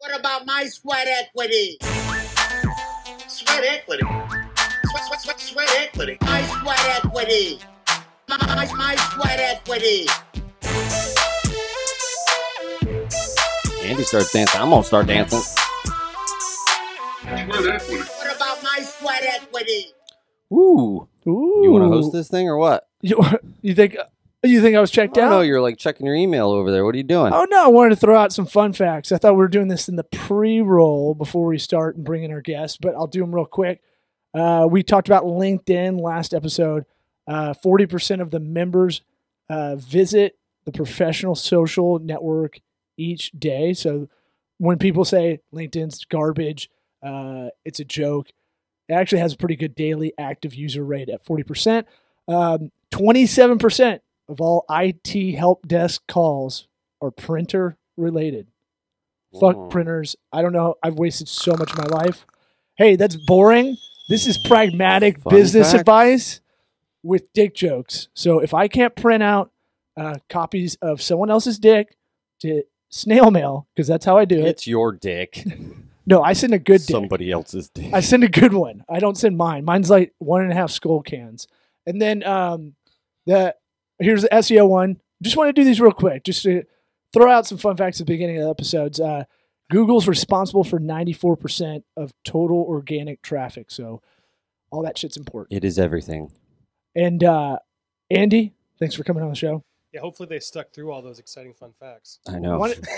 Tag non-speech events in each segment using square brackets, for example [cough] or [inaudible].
What about my sweat equity? Sweat equity. Sweat, sweat, sweat, sweat equity. My sweat equity. My, my, my sweat equity. Andy starts dancing. I'm gonna start dancing. Sweat equity. What about my sweat equity? Ooh. Ooh. You want to host this thing or what? You, [laughs] you think you think I was checked out? know you're like checking your email over there. What are you doing? Oh no, I wanted to throw out some fun facts. I thought we were doing this in the pre-roll before we start and bring in our guests, but I'll do them real quick. Uh, we talked about LinkedIn last episode. Uh, Forty percent of the members uh, visit the professional social network each day. So when people say LinkedIn's garbage, uh, it's a joke. It actually has a pretty good daily active user rate at forty percent. Um, Twenty-seven percent of all IT help desk calls are printer related. Fuck Mm. printers. I don't know. I've wasted so much of my life. Hey, that's boring. This is pragmatic Fun business fact. advice with dick jokes. So if I can't print out uh, copies of someone else's dick to snail mail, because that's how I do it. It's your dick. [laughs] No, I send a good dick. Somebody else's dick. I send a good one. I don't send mine. Mine's like one and a half Skoal cans. And then um, the here's the SEO one. Just want to do these real quick, just to throw out some fun facts at the beginning of the episodes. Uh, Google's responsible for 94% of total organic traffic. So all that shit's important. It is everything. And uh, Andy, thanks for coming on the show. Yeah, hopefully they stuck through all those exciting fun facts. I know. What- [laughs]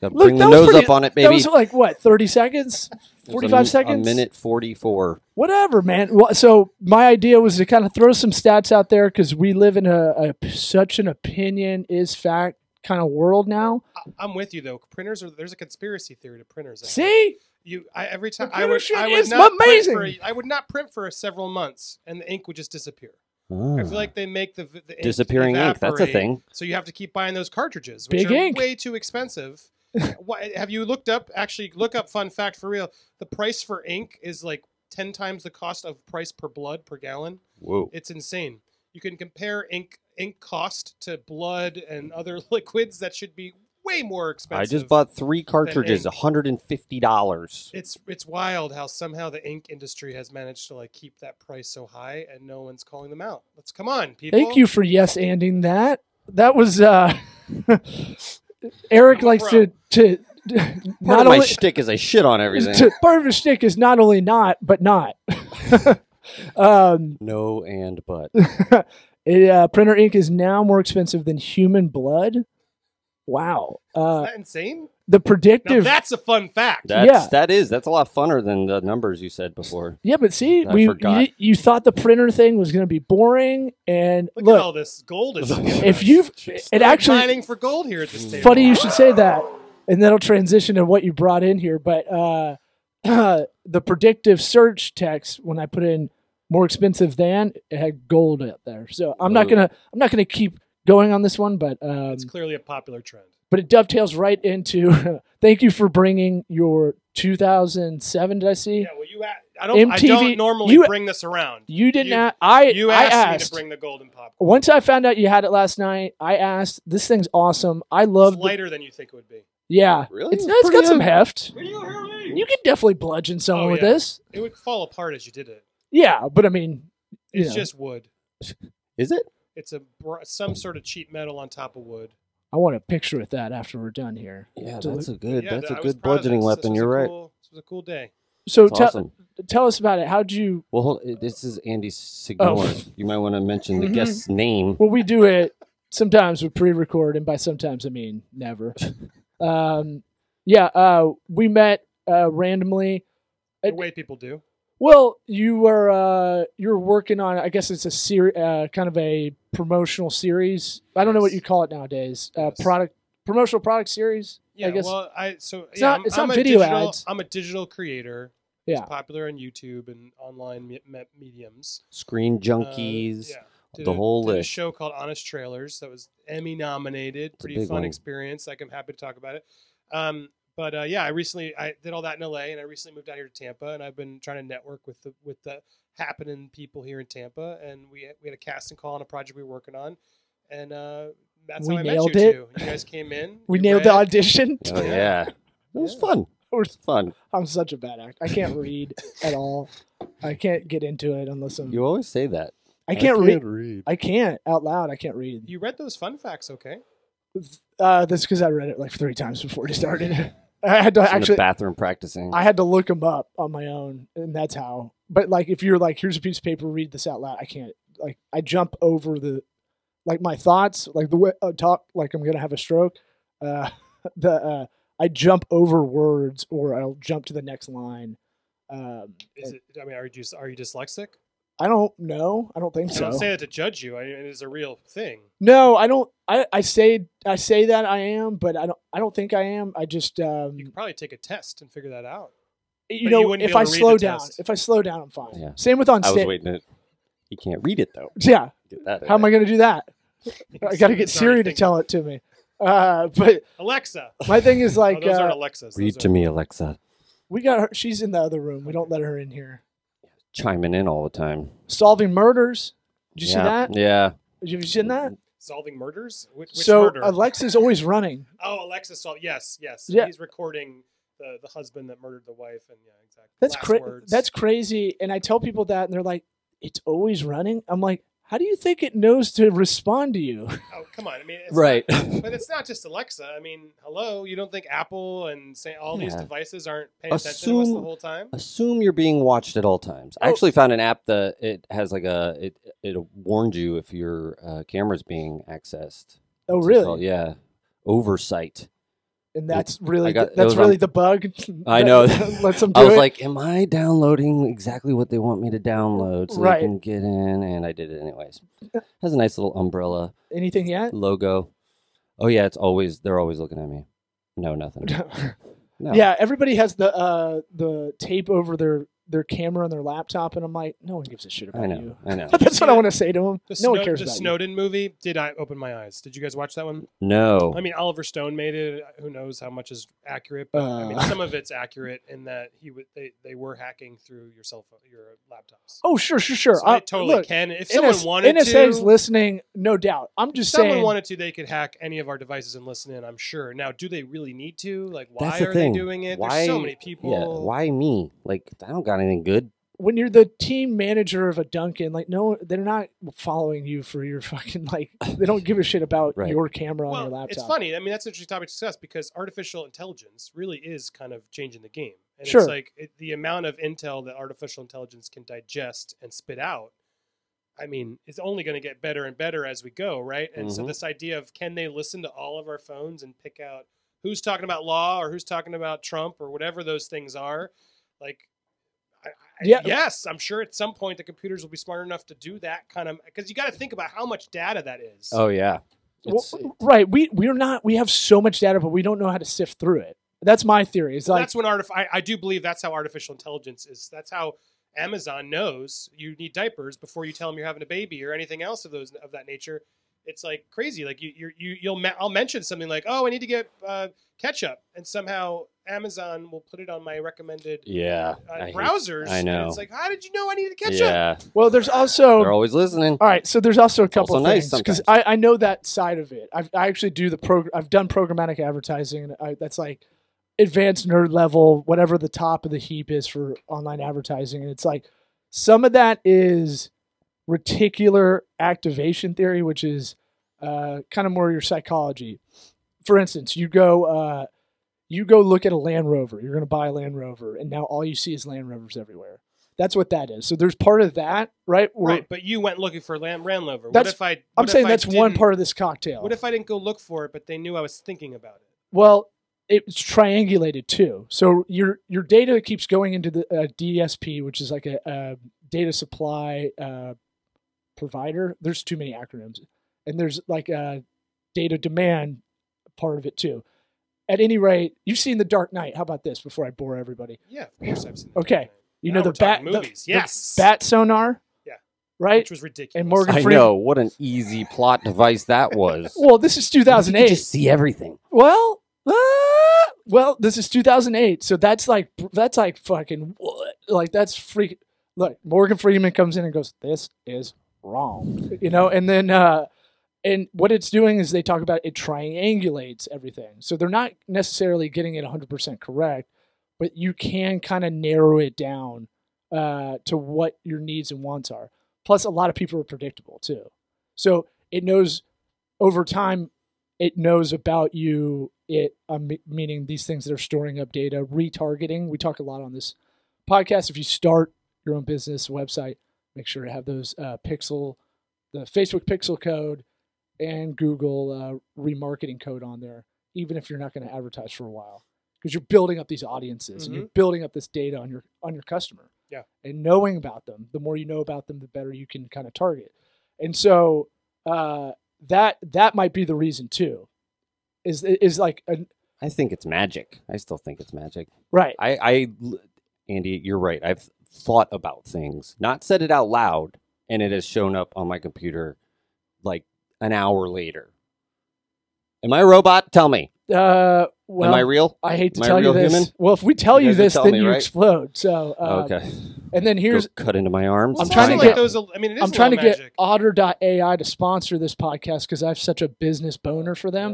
Gotta Look, bring the nose pretty- up on it, baby. That baby. was like what, 30 seconds? It was a 45 seconds? A minute 44. whatever, man. Well, so my idea was to kind of throw some stats out there because we live in a, a such an opinion is fact kind of world now. I, I'm with you though. Printers are there's a conspiracy theory to printers. I think. See, you I, every time The I would I would is not amazing. Print for, I would not print for several months, and the ink would just disappear. I Ah. feel like they make the, the ink Disappearing ink. That's a thing. So you have to keep buying those cartridges, which Big are ink. way too expensive. What, have you looked up? Actually, look up. Fun fact for real: the price for ink is like ten times the cost of price per blood per gallon. Whoa. It's insane. You can compare ink ink cost to blood and other [laughs] liquids that should be way more expensive. I just bought three cartridges, $150. It's it's wild how somehow the ink industry has managed to like keep that price so high and no one's calling them out. Let's come on, people. thank you for yes anding that. That was uh [laughs] Eric likes pro. to to [laughs] Part not of my only shtick is I shit on everything. to, part of his shtick is not only not but not. [laughs] um, no and but. [laughs] it, uh, printer ink is now more expensive than human blood. Wow. Is Uh, that insane? The Now predictive. that's a fun fact. That's, Yeah. That is. That's a lot funner than the numbers you said before. yeah, but see, I we you, you thought the printer thing was going to be boring, and Look, look, at all this gold. It's [laughs] if you've it actually mining for gold here at this table. funny you should say that, and that'll transition to what you brought in here. But uh, [clears throat] the predictive search text when I put in more expensive than it had gold out there. So I'm not gonna I'm not gonna keep going on this one, but um, It's clearly a popular trend. But it dovetails right into. [laughs] thank you for bringing your 2007. Did I see? Yeah, well, you. a- I don't. I don't normally you- bring this around. You didn't. You- a- I You I asked, me to bring the golden popcorn. Once I found out you had it last night, I asked. This thing's awesome. I love. It's The, lighter than you think it would be. yeah, Really? It's, It's it's got pretty some heavy. heft. You you could definitely bludgeon someone Oh, with this. It would fall apart as you did it. Yeah, but I mean, you It's know, just wood. Is it? It's a br- some sort of cheap metal on top of wood. I want a picture with that after we're done here. Yeah, To that's look- a good. Yeah, that's I a was good proud of bludgeoning this. This weapon. was You're a right. Cool, this was a cool day. So It's tell awesome. tell us about it. How'd you? Well, hold, this is Andy Signore. Oh. You might want to mention the Mhm. guest's name. Well, we do it sometimes we pre-record, and by sometimes I mean never. [laughs] um, yeah, uh, we met uh, randomly. The It- way people do. Well, you were uh, you were working on. I guess it's a ser- uh, kind of a promotional series. I don't know what you call it nowadays. Uh, Yes. product promotional product series. Yeah, I guess. well, I so It's yeah, not- I'm, it's I'm a video digital, ads. I'm a digital creator. Yeah. It's popular on YouTube and online me- me- mediums. Screen Uh, junkies. yeah. Did the a- whole did a list. show called Honest Trailers that was Emmy nominated. It's Pretty fun one. experience. Like I'm happy to talk about it. Um, but uh, yeah, I recently I did all that in LA, and I recently moved out here to Tampa, and I've been trying to network with the with the happening people here in Tampa, and we we had a casting call on a project we were working on, and uh, that's We how I nailed met you it. two. You guys came in. [laughs] we you nailed the audition. [laughs] Oh yeah. It was Yeah. fun. We're- It's fun. I'm such a bad actor. I can't read at all. I can't get into it unless I'm. You always say that. I can't read. read. I can't out loud. I can't read. You read those fun facts, okay? Uh, that's because I read it like three times before we started. [laughs] I had to in the actually. bathroom practicing. I had to look them up on my own, and that's how. But like, if you're like, here's a piece of paper, read this out loud. I can't. Like, I jump over the, like my thoughts, like the way uh, talk, like I'm gonna have a stroke. Uh, [laughs] the uh, I jump over words, or I'll jump to the next line. Um, Is it? I mean, are you just are you dyslexic? I don't know. I don't think I so. I don't say that to judge you. I mean, it is a real thing. no, I don't. I, I say I say that I am, but I don't. I don't think I am. I just um, You could probably take a test and figure that out. you but know you if I slow down, test. if I slow down, I'm fine. Yeah. Same with on I was waiting. To, he can't read it though. Yeah. Get that. How am I going to do that? [laughs] I got to get Siri to tell it to me. Uh, but Alexa. my thing is like, [laughs] oh, those aren't uh, Alexas. Read those to me, Alexa. we got her. She's in the other room. We don't let her in here. Chiming in all the time. Solving murders. Did you see that? Yeah. Have you seen that? Solving murders. Which, which so murder? Alexa's always running. [laughs] oh, Alexa. Sol- yes, yes. Yeah. He's recording the the husband that murdered the wife, and yeah, exactly. That's Last cra- words. That's crazy. And I tell people that, and they're like, "It's always running." I'm like, "How do you think it knows to respond to you?" [laughs] Oh, come on. I mean, it's Right. not- [laughs] but it's not just Alexa. I mean, hello. You don't think Apple and say all these devices aren't paying attention to us the Assume- whole time? Assume you're being watched at all times. I Oh. actually found an app that it has like a it it warned you if your uh, camera's being accessed. Oh, really? called? Yeah. Oversight. And that's really got, that's really on- the bug. [laughs] I know. [laughs] lets them do I was it. like, am I downloading exactly what they want me to download so Right. they can get in? And I did it anyways. Has a nice little umbrella Anything yet? logo. Oh yeah, it's always they're always looking at me. No, nothing. [laughs] No. Yeah, everybody has the uh, the tape over their their camera on their laptop, and I'm like, no one gives a shit about I know. you. I know. [laughs] That's what I want to say to them. The, no one Snow- cares the about Snowden movie did I open my eyes? Did you guys watch that one? No. I mean, Oliver Stone made it. Who knows how much is accurate? But I mean, Uh. some of it's accurate in that he would they, they were hacking through your cell phone, your laptops. you. Oh, sure, sure, sure. So I, they totally look, can. If someone NS, wanted NSA is to, listening, no doubt. I'm if just someone saying. wanted to, they could hack any of our devices and listen in. I'm sure. Now, do they really need to? Like, why That's the are thing. they doing it? Why, There's so many people. Yeah. Why me? Like I don't got anything good. when you're the team manager of a Dunkin', like no, they're not following you for your fucking like. They don't give a shit about Right. your camera on your Well, laptop. it's funny. I mean, that's an interesting topic to discuss because artificial intelligence really is kind of changing the game. And Sure. it's like it, the amount of intel that artificial intelligence can digest and spit out. I mean, it's only going to get better and better as we go, right? And so Mhm. this idea of can they listen to all of our phones and pick out who's talking about law or who's talking about Trump or whatever those things are, like. I, I, Yeah. Yes, I'm sure at some point the computers will be smart enough to do that kind of because you got to think about how much data that is. Oh yeah. Well, right. We we're not. We have so much data, but we don't know how to sift through it. That's my theory. It's Well, like that's when artif- I, I do believe that's how artificial intelligence is. That's how Amazon knows you need diapers before you tell them you're having a baby or anything else of those of that nature. It's like crazy. Like you, you're, you, you'll. Me- I'll mention something like, "Oh, I need to get uh, ketchup," and somehow Amazon will put it on my recommended yeah. uh, I hate- browsers. I and know. it's like, how did you know I needed ketchup? Yeah. well, there's also They're always listening. All right, so there's also a couple also nice things because sometimes. I, I know that side of it. I've, I actually do the prog- I've done programmatic advertising, and I, that's like advanced nerd level, whatever the top of the heap is for online advertising. And it's like some of that is reticular activation theory, which is uh, kind of more your psychology. For instance, you go uh, you go look at a Land Rover. You're going to buy a Land Rover, and now all you see is Land Rovers everywhere. That's what that is. So there's part of that, right? where- Right, but you went looking for Land Randlover. What That's- if I? I'm if saying I that's one part of this cocktail. What if I didn't go look for it, but they knew I was thinking about it? well, it's triangulated too. So your your data keeps going into the uh, DSP, which is like a, a data supply uh, provider. There's too many acronyms, and there's like a data demand part of it too. At any rate, you've seen The Dark Knight. How about this? Before I bore everybody, Yeah, of course I've seen. Okay. you Now know the bat movies. the Yes. bat sonar. Yeah. right. which was ridiculous. And Morgan I Freeman. know what an easy plot device that was. [laughs] Well, this is You 2008. just see everything. Well, uh, well, this is 2008, so that's like that's like fucking? Like that's freak. Look, Morgan Freeman comes in and goes, "This is wrong," you know, and then uh, and what it's doing is they talk about it triangulates everything. So they're not necessarily getting it 100% correct, but you can kind of narrow it down uh, to what your needs and wants are. Plus, a lot of people are predictable too. So it knows over time, it knows about you. It um, meaning these things that are storing up data, retargeting. We talk a lot on this podcast. If you start your own business website, make sure to have those uh, pixel, the Facebook pixel code, and Google uh, remarketing code on there, even if you're not going to advertise for a while, because you're building up these audiences and you're building up this data on your on your customer. Yeah. And knowing about them, the more you know about them, the better you can kind of target. And so uh, that that might be the reason too. Is is like a, I think it's magic. I still think it's magic. right. I, I, Andy, you're right. I've thought about things, not said it out loud, and it has shown up on my computer like an hour later. Am I a robot? Tell me. Uh, well, Am I real? I hate to Am tell you real this. human? Well, if we tell You you, this, tell then me, you right? explode. So, uh, okay. and then here's Go cut into my arms. I'm trying to something get- those. I mean, it is I'm trying to little get magic. Otter.ai to sponsor this podcast because I have such a business boner for them.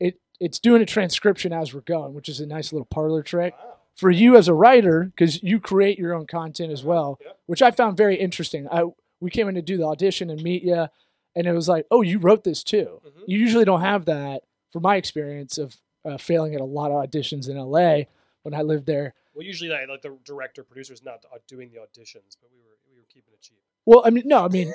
Yeah. It it's doing a transcription as we're going, which is a nice little parlor trick Wow. For you as a writer because you create your own content as well, Yep. which I found very interesting. I we came in to do the audition and meet you, and it was like, oh, you wrote this too. Mhm. You usually don't have that, from my experience of uh, failing at a lot of auditions in LA when I lived there. Well, usually, like, like the director, producer is not uh, doing the auditions, but we were we were keeping it cheap. Well, I mean, no, I mean,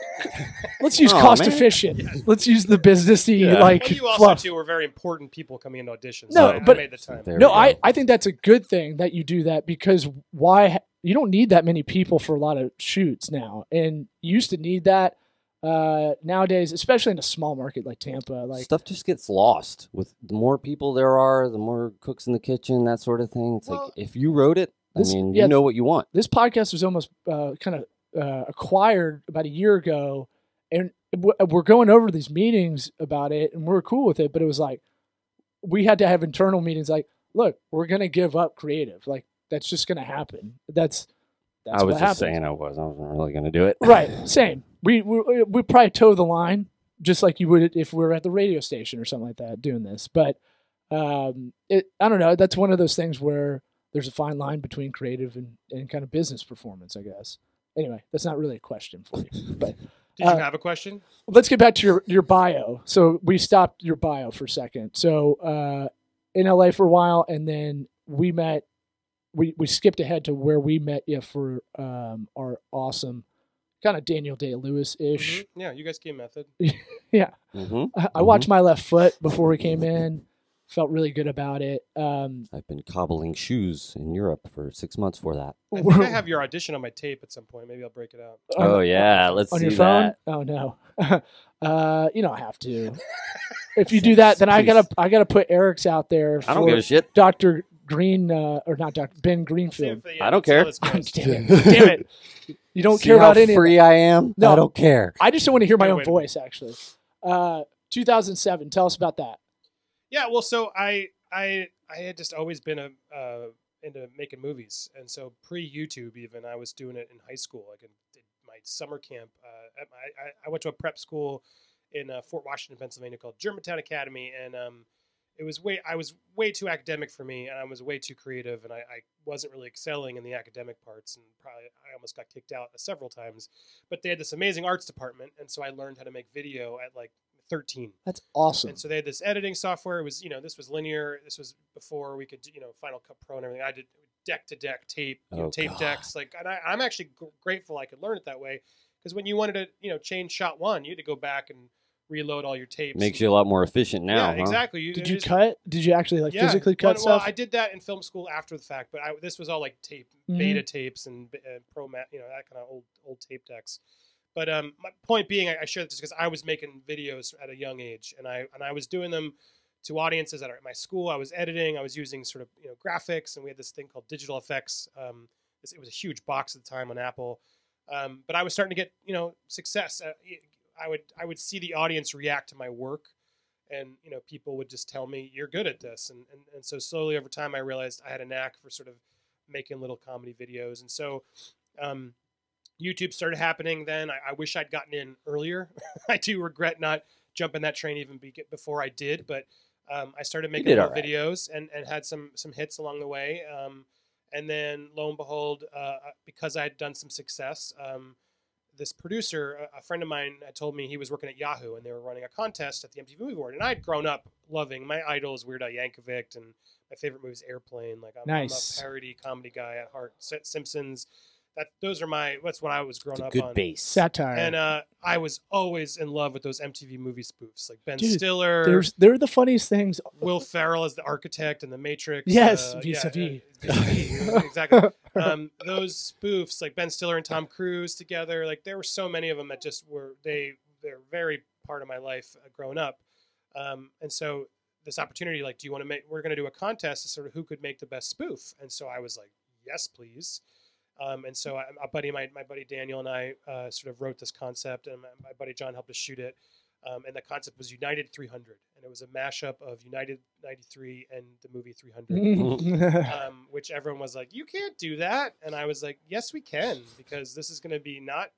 let's use Aw, [laughs] cost man. let's use the businessy Yeah. like Well, you also fluff. too were very important people coming into auditions. No, so I, but- I made the time. No, I. I think that's a good thing that you do that because why you don't need that many people for a lot of shoots now, and you used to need that uh, nowadays, especially in a small market like Tampa. Like, stuff just gets lost with the more people there are, the more cooks in the kitchen, that sort of thing. It's Well, like if you wrote it, this- I mean, yeah. you know what you want. this podcast was almost uh, kind of uh, acquired about a year ago, and we're going over these meetings about it, and we're cool with it. But it was like we had to have internal meetings. Like, look, we're gonna give up creative. Like, that's just gonna happen. That's that's I was just happens. saying I was. I wasn't really going to do it. right [laughs] same we, we we probably toe the line just like you would if we were at the radio station or something like that doing this but um it i don't know that's one of those things where there's a fine line between creative and, and kind of business performance i guess anyway that's not really a question for you [laughs] but Did you uh, have a question? let's get back to your your bio. So we stopped your bio for a second. So uh in la for a while and then we met we we skipped ahead to where we met you for um our awesome kind of daniel day lewis ish Mhm. Yeah, you guys came method. [laughs] yeah. Hmm I, I watched my left foot before we came in felt really good about it um I've been cobbling shoes in Europe for six months for that. I think I have your audition on my tape at some point. Maybe I'll break it out. on- oh yeah, let's on see your phone that. oh no [laughs] uh you don't have to [laughs] if you do that then i gotta i gotta put eric's out there I don't give a shit. dr green uh, or not dr ben See greenfield if, I don't care. this Oh, goes. [laughs] damn it damn it you don't See care how about any free I am. No. I don't care. I just don't want to hear my Wait, own wait. voice. Actually, uh, 2007. Tell us about that. Yeah, well, so I I I had just always been a uh, into making movies, and so pre YouTube even I was doing it in high school. Like I did my summer camp. Uh, my, I, I went to a prep school in uh, Fort Washington, Pennsylvania, called Germantown Academy, and um, it was way I was way too academic for me, and I was way too creative, and I, I wasn't really excelling in the academic parts, and probably I almost got kicked out several times. But they had this amazing arts department, and so I learned how to make video at like 13. That's awesome. And so they had this editing software. It was, you know, this was linear. This was before we could, you know, Final Cut Pro and everything. I did deck to deck tape, you know, Oh, tape God. decks. Like, and I, I'm actually gr- grateful I could learn it that way because when you wanted to, you know, change shot one, you had to go back and reload all your tapes. Makes you a lot more efficient now. yeah, huh? exactly. You, Did you just- cut? Did you actually like yeah, physically cut well, stuff? Well, I did that in film school after the fact, but I, this was all like tape, Mhm. beta tapes and uh, pro mat, you know, that kind of old old tape decks. But um, my point being, I, I share this because I was making videos at a young age, and I and I was doing them to audiences at my school. I was editing. I was using sort of you know graphics, and we had this thing called digital effects. Um, it was a huge box at the time on Apple. Um, but I was starting to get you know success. Uh, I would I would see the audience react to my work, and you know people would just tell me you're good at this, and and, and so slowly over time I realized I had a knack for sort of making little comedy videos, and so. Um, YouTube started happening then. I, I wish I'd gotten in earlier. [laughs] I do regret not jumping that train even be, before I did, but um, I started making did little all right. videos and, and had some some hits along the way. Um, and then lo and behold, uh, because I had done some success, um, this producer, a, a friend of mine, had told me he was working at Yahoo and they were running a contest at the MTV Movie Award. And I'd grown up loving my idol is Weird Al Yankovic, and my favorite movie is Airplane. Like I'm, Nice. I'm a parody comedy guy at heart. S- Simpsons. That those are my. That's what I was growing It's a up good on. base. Satire. And uh, I was always in love with those MTV movie spoofs, like Ben Dude, Stiller, There's they're the funniest things. Will Ferrell as the architect in The Matrix. Yes, uh, vis-a-vis. yeah, uh, [laughs] exactly. Um, those spoofs, like Ben Stiller and Tom Cruise together, like there were so many of them that just were they they're very part of my life uh, growing up. Um, and so this opportunity, like, do you want to make? We're going to do a contest to sort of who could make the best spoof. And so I was like, yes, please. Um, and so I, a buddy, my, my buddy Daniel and I uh, sort of wrote this concept, and my, my buddy John helped us shoot it. Um, and the concept was United 300, and it was a mashup of United 93 and the movie 300, [laughs] um, which everyone was like, "You can't do that," and I was like, "Yes, we can," because this is going to be not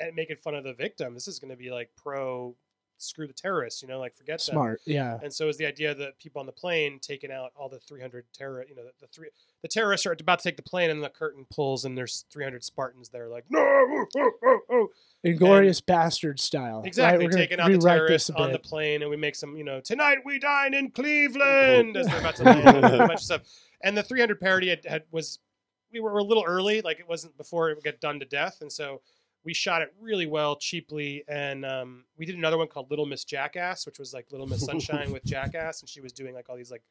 eh, making fun of the victim. This is going to be like pro screw the terrorists, you know, like forget them. Smart. Yeah. And so is the idea that people on the plane taking out all the 300 terror, you know, the, the three the terrorists are about to take the plane, and the curtain pulls, and there's 300 Spartans there, like no, oh, oh, oh, oh. Inglorious bastard style. exactly Right? We're taking out the rewrite terrorists on the plane, and we make some, you know, tonight we dine in [laughs] Cleveland as they're about to land, and a bunch of stuff. And the 300 parody had, had was we were a little early, like it wasn't before it would get done to death, and so we shot it really well, cheaply, and um, we did another one called Little Miss Jackass, which was like Little Miss Sunshine [laughs] with Jackass, and she was doing like all these like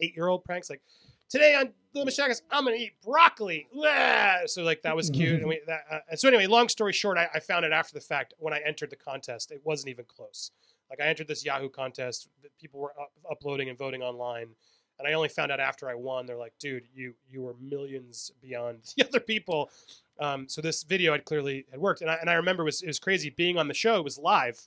eight year old pranks, like today on Little Miss Jackass, I'm gonna eat broccoli. Blah! So like that was cute, and we [laughs] that. Uh, and so anyway, long story short, I, I found it after the fact when I entered the contest. It wasn't even close. Like I entered this Yahoo contest, that people were up, uploading and voting online, and I only found out after I won. They're like, "Dude, you you were millions beyond [laughs] the other people." Um, so this video had clearly had worked, and I and I remember it was it was crazy being on the show. It was live,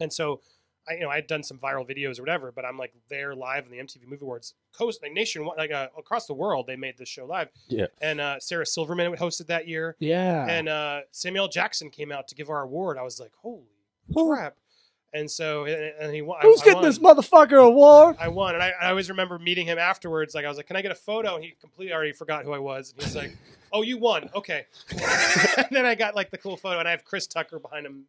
and so I you know I had done some viral videos or whatever, but I'm like there live in the MTV Movie Awards, coast like nationwide, like uh, across the world. They made this show live. Yeah. and uh, Sarah Silverman hosted that year, Yeah. and uh, Samuel Jackson came out to give our award. I was like, holy crap! And so and, and he won. Who's I getting won. this motherfucker award? I won, and I, I always remember meeting him afterwards. Like I was like, "Can I get a photo?" And he completely already forgot who I was. And he's like, "Oh, you won, okay." [laughs] and then I got like the cool photo, and I have Chris Tucker behind him,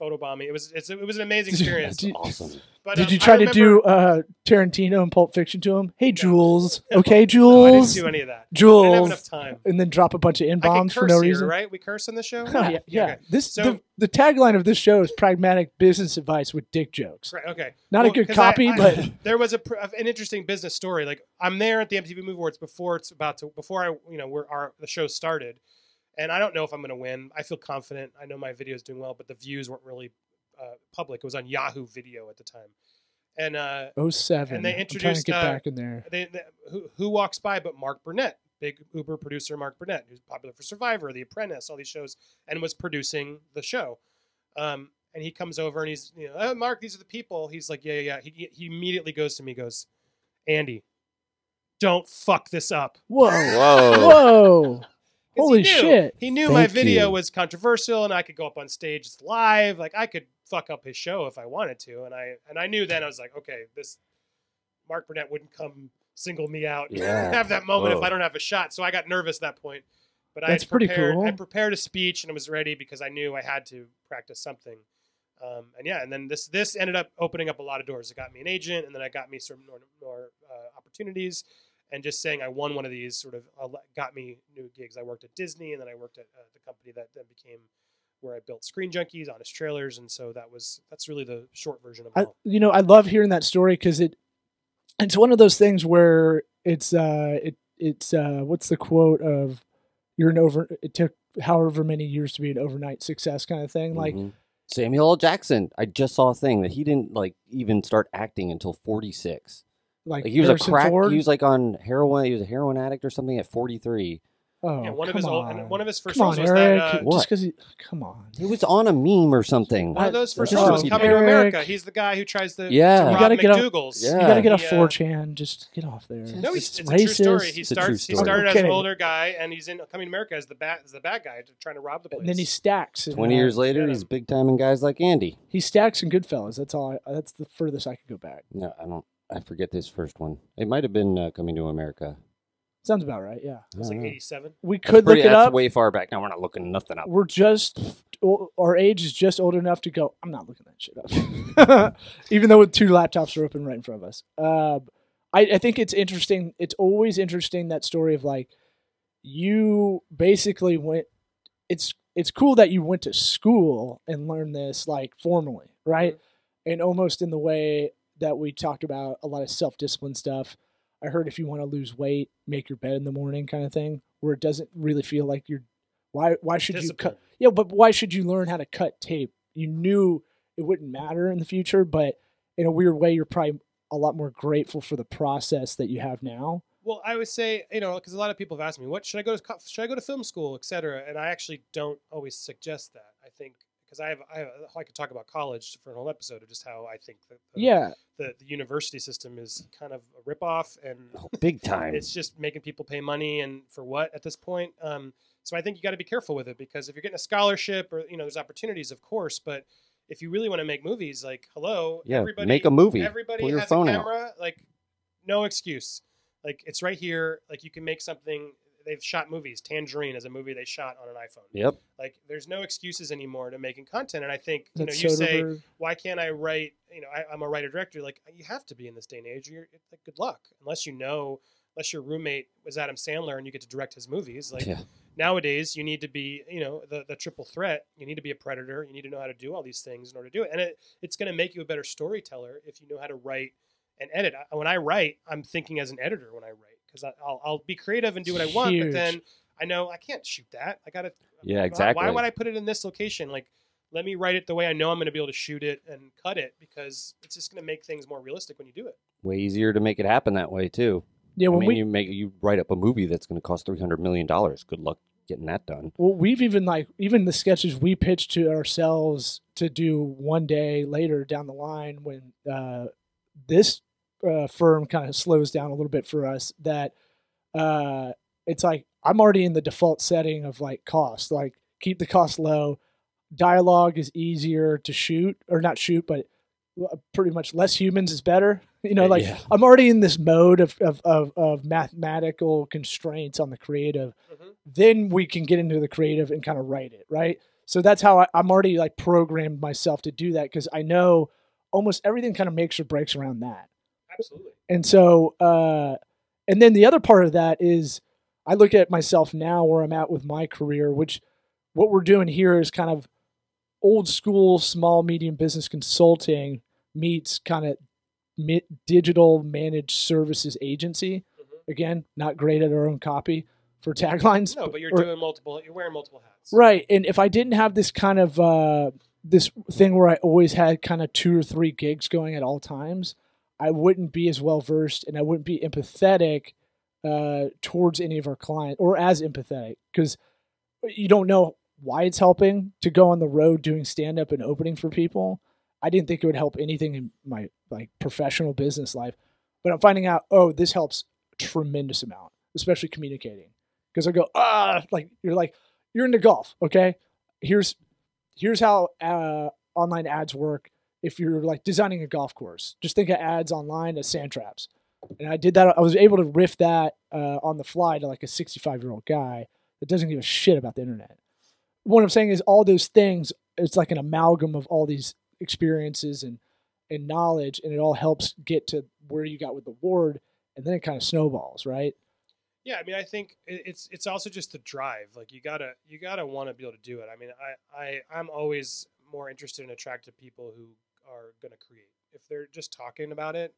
photobombing. It was it's, it was an amazing Did you- experience. did- Awesome. But Did um, you I try to do uh, Tarantino and Pulp Fiction to him? Hey, Jules. No. Okay, [laughs] No, I didn't Jules. do any of that. Jules. I didn't have enough Jules. time. And then drop a bunch of in bombs for no here, reason. right? We curse on the show. Oh, [laughs] yeah, yeah. Okay. This So- the, the tagline of this show is pragmatic business advice with dick jokes. Right, okay. Not a Well, good 'cause I- copy, I- but [laughs] there was a pr- an interesting business story. Like I'm there at the MTV Movie Awards before it's about to before I you know where our the show started, and I don't know if I'm going to win. I feel confident. I know my video is doing well, but the views weren't really uh, public. It was on Yahoo Video at the time, and uh, 07. And they I'm trying to introduced, get uh, back in there. they, they, who, who walks by but Mark Burnett, big Uber producer Mark Burnett, who's popular for Survivor, The Apprentice, all these shows, and was producing the show. Um, and he comes over and he's, you know, oh, Mark, these are the people. He's like, yeah, yeah, yeah. He, he immediately goes to me, goes, Andy, don't fuck this up. Whoa. Whoa. Whoa. 'Cause Holy he knew, shit. He knew my video you. was controversial and I could go up on stage it's live. Like I could fuck up his show if I wanted to. And I and I knew then I was like, okay, this Mark Burnett wouldn't come single me out and Yeah. [laughs] have that moment if I don't have a shot. So I got nervous at that point. But I That's had pretty prepared, cool. I prepared a speech and I was ready because I knew I had to practice something. Um, and yeah, and then this this ended up opening up a lot of doors. It got me an agent, and then it got me some more, more uh, opportunities. And just saying I won one of these sort of uh, got me new gigs. I worked at Disney, and then I worked at uh, the company that then became where I built Screen Junkies, Honest Trailers, and so that was that's really the short version of it I, you know, I love hearing that story because it it's one of those things where it's uh it it's uh what's the quote of you're an over it took however many years to be an overnight success kind of thing like Mhm. Samuel L. Jackson. I just saw a thing that he didn't like even start acting until 46. Like, Like he was Harrison a crack. Ford. He was like on heroin. He was a heroin addict or something at 43, Oh, Yeah, one of come his old, on. and one of his first come roles on, was Eric. that. Uh, What? Just because he, come on. he was on a meme or something. one of those first That's roles was Coming did. to America. He's the guy who tries to, Yeah. to You gotta get a- McDougal's. Yeah. You got to get a He, uh, 4chan. Just get off there. No, he's, it's, it's a true story. He It's a true starts. He story. started We're as an older guy, and he's in Coming to America as the bad, as the bad guy trying to rob the place. and then he stacks. in, Twenty uh, years later, he's big time in guys like Andy. He stacks in Goodfellas. That's all. I, that's the furthest I could go back. No, I don't. I forget this first one. It might have been uh, Coming to America. Sounds about right. Yeah, It was like '87. we could pretty- look it that's up. way far back. Now we're not looking nothing up. We're just our age is just old enough to go. I'm not looking that shit up, [laughs] even though with two laptops are open right in front of us. Uh, I, I think it's interesting. It's always interesting that story of like you basically went. It's it's cool that you went to school and learned this like formally, right? And almost in the way that we talked about a lot of self discipline stuff. I heard if you want to lose weight, make your bed in the morning, kind of thing, where it doesn't really feel like you're. Why why should you cut? Yeah, but why should you learn how to cut tape? You knew it wouldn't matter in the future, but in a weird way, you're probably a lot more grateful for the process that you have now. Well, I would say, you know, because a lot of people have asked me, what should I go to? Should I go to film school, et cetera? And I actually don't always suggest that. I think because I have, I have, I could talk about college for an whole episode of just how I think that the, Yeah, the, the university system is kind of a ripoff and Oh, big time. it's just making people pay money and for what at this point. Um, so I think you got to be careful with it because if you're getting a scholarship or you know, there's opportunities, of course, but if you really want to make movies, like hello, yeah, everybody, make a movie. everybody Pull your has phone a out. camera like no excuse like it's right here like you can make something they've shot movies. Tangerine is a movie they shot on an iphone. Yep. like there's no excuses anymore to making content. And i think Is you know that you say why can't i write you know I, i'm a writer director. Like you have to be in this day and age. You're it's like good luck. Unless you know unless your roommate was adam sandler and you get to direct his movies like yeah. nowadays you need to be you know the, the triple threat. You need to be a predator. You need to know how to do all these things in order to do it. And it, it's going to make you a better storyteller if you know how to write and edit. I- when i write i'm thinking as an editor when i write because I'll, I'll be creative and do what i want Huge. but then i know i can't shoot that i gotta Yeah, exactly. why would i put it in this location like let me write it the way i know i'm going to be able to shoot it and cut it because it's just going to make things more realistic when you do it Way easier to make it happen that way too. Yeah, I when mean, we you make you write up a movie that's going to cost three hundred million dollars. Good luck getting that done. Well, we've even like even the sketches we pitched to ourselves to do one day later down the line when uh, this uh, firm kind of slows down a little bit for us. That uh, it's like I'm already in the default setting of like cost, like keep the cost low. Dialogue is easier to shoot or not shoot, but pretty much less humans is better. [laughs] You know, like Yeah. I'm already in this mode of, of, of, of mathematical constraints on the creative then we can get into the creative and kind of write it right so that's how I, i'm already like programmed myself to do that because i know almost everything kind of makes or breaks around that absolutely and so uh and then the other part of that is i look at myself now where i'm at with my career which what we're doing here is kind of old school small medium business consulting meets kind of mi- digital managed services agency Mhm. again not great at our own copy for taglines no but you're or- doing multiple you're wearing multiple hats Right. And if I didn't have this kind of uh this thing where I always had kind of two or three gigs going at all times, I wouldn't be as well versed and I wouldn't be empathetic uh towards any of our clients or as empathetic because you don't know why it's helping to go on the road doing stand up and opening for people. I didn't think it would help anything in my like professional business life, but I'm finding out oh this helps tremendous amount, especially communicating. Because I go ah like you're like you're into golf, okay? Here's here's how uh, online ads work. If you're like designing a golf course, just think of ads online as sand traps. And I did that. I was able to riff that uh, on the fly to like a 65 year old guy that doesn't give a shit about the internet. What I'm saying is all those things. It's like an amalgam of all these experiences and and knowledge, and it all helps get to where you got with the ward, and then it kind of snowballs, right? Yeah, I mean, I think it's it's also just the drive. Like you gotta you gotta want to be able to do it. I mean, I I I'm always more interested and attracted to people who are gonna create. If they're just talking about it,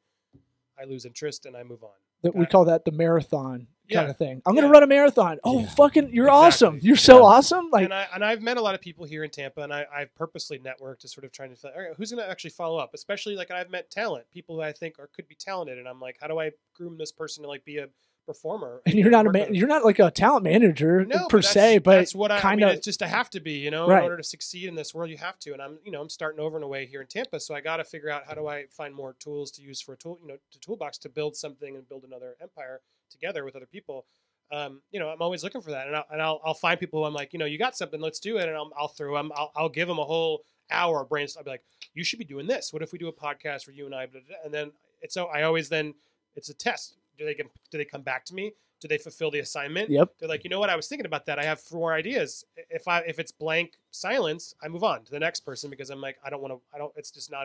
I lose interest and I move on. that we call that the marathon kind of thing. I'm gonna run a marathon. Oh, Yeah. fucking, you're Exactly. awesome. You're so Yeah. awesome. Like, and I and I've met a lot of people here in Tampa, and I, I've purposely networked to sort of trying to feel, all right, who's going to actually follow up. Especially like I've met talent, people who I think are could be talented, and I'm like, how do I groom this person to like be a performer. and you're not a man, you're not like a talent manager no, per but se, but that's what I, I kind mean, of it's just I have to be, you know, Right. in order to succeed in this world, you have to. And I'm, you know, I'm starting over in a way here in Tampa, so I got to figure out how do I find more tools to use for a tool, you know, to toolbox to build something and build another empire together with other people. Um, you know, I'm always looking for that, and I'll, and I'll, I'll find people who I'm like, you know, you got something, let's do it, and I'll, I'll throw them, I'll, I'll give them a whole hour of brainstorm. I'll be like, you should be doing this. What if we do a podcast where you and I, and then it's so I always then it's a test. Do they get, do they come back to me? Do they fulfill the assignment? Yep. They're like, you know what? I was thinking about that. I have four ideas. If I if it's blank silence, I move on to the next person because I'm like, I don't want to. I don't. It's just not.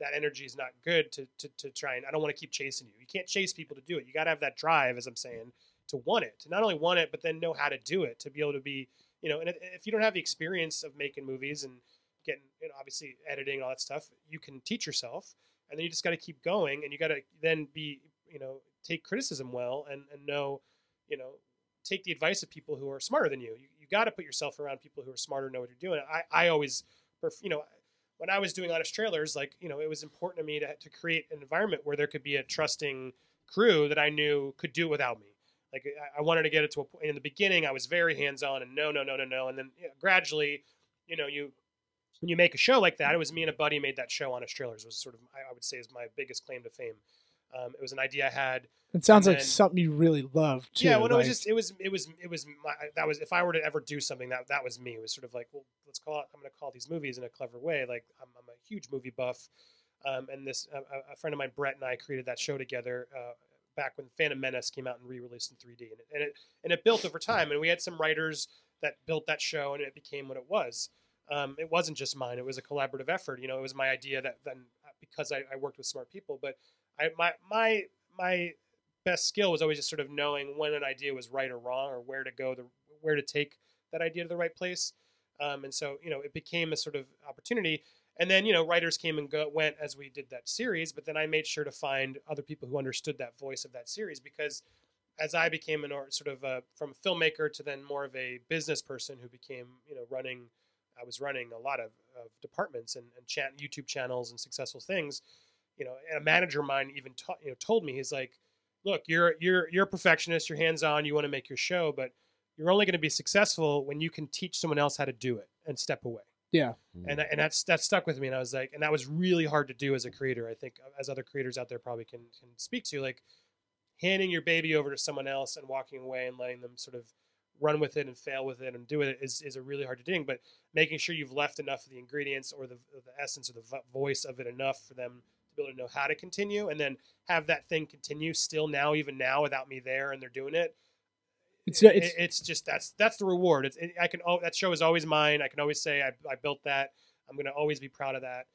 that energy is not good to, to to try and. I don't want to keep chasing you. You can't chase people to do it. You got to have that drive, as I'm saying, to want it. To not only want it, but then know how to do it. To be able to be, you know, and if- if you don't have the experience of making movies and getting, you know, obviously editing and all that stuff, you can teach yourself, and then you just got to keep going, and you got to then be, you know, take criticism well and and know, you know, take the advice of people who are smarter than you. You, you got to put yourself around people who are smarter, know what you're doing. I, I always, you know, when I was doing honest trailers, like, you know, it was important to me to, to create an environment where there could be a trusting crew that I knew could do it without me. Like I, I wanted to get it to a point in the beginning, I was very hands on and no, no, no, no, no. And then you know, gradually, you know, you, when you make a show like that, it was me and a buddy made that show honest trailers was sort of, I would say is my biggest claim to fame. Um, it was an idea I had it sounds and like something you really love too. yeah, well, no, it was just it was it was it was my that was if I were to ever do something that that was me. It was sort of like, well, let's call it. I'm going to call these movies in a clever way. Like I'm, I'm a huge movie buff, um, and this a, a- a friend of mine, Brett, and I created that show together uh, back when Phantom Menace came out and re-released in 3D, and it, and it and it built over time. And we had some writers that built that show, and it became what it was. Um, it wasn't just mine; it was a collaborative effort. You know, it was my idea that then because I, I worked with smart people, but I my my my best skill was always just sort of knowing when an idea was right or wrong or where to go the where to take that idea to the right place. Um, and so you know it became a sort of opportunity. And then you know writers came and go, went as we did that series but then i made sure to find other people who understood that voice of that series because as i became an or sort of a, from a filmmaker to then more of a business person who became you know running i was running a lot of, of departments and, and chat youtube channels and successful things you know and a manager of mine even ta- you know told me he's like look, you're you're you're a perfectionist, you're hands on, you want to make your show, but you're only going to be successful when you can teach someone else how to do it and step away. yeah. Hmm. And and that's that stuck with me, and I was like, and that was really hard to do as a creator. I think as other creators out there probably can can speak to, like handing your baby over to someone else and walking away and letting them sort of run with it and fail with it and do it is, is a really hard thing but making sure you've left enough of the ingredients or the, or the essence or the vo- voice of it enough for them to able to know how to continue and then have that thing continue still now even now without me there and they're doing it It's- it- it's- it's just that's that's the reward it's it, i can oh that show is always mine i can always say i, I built that i'm going to always be proud of that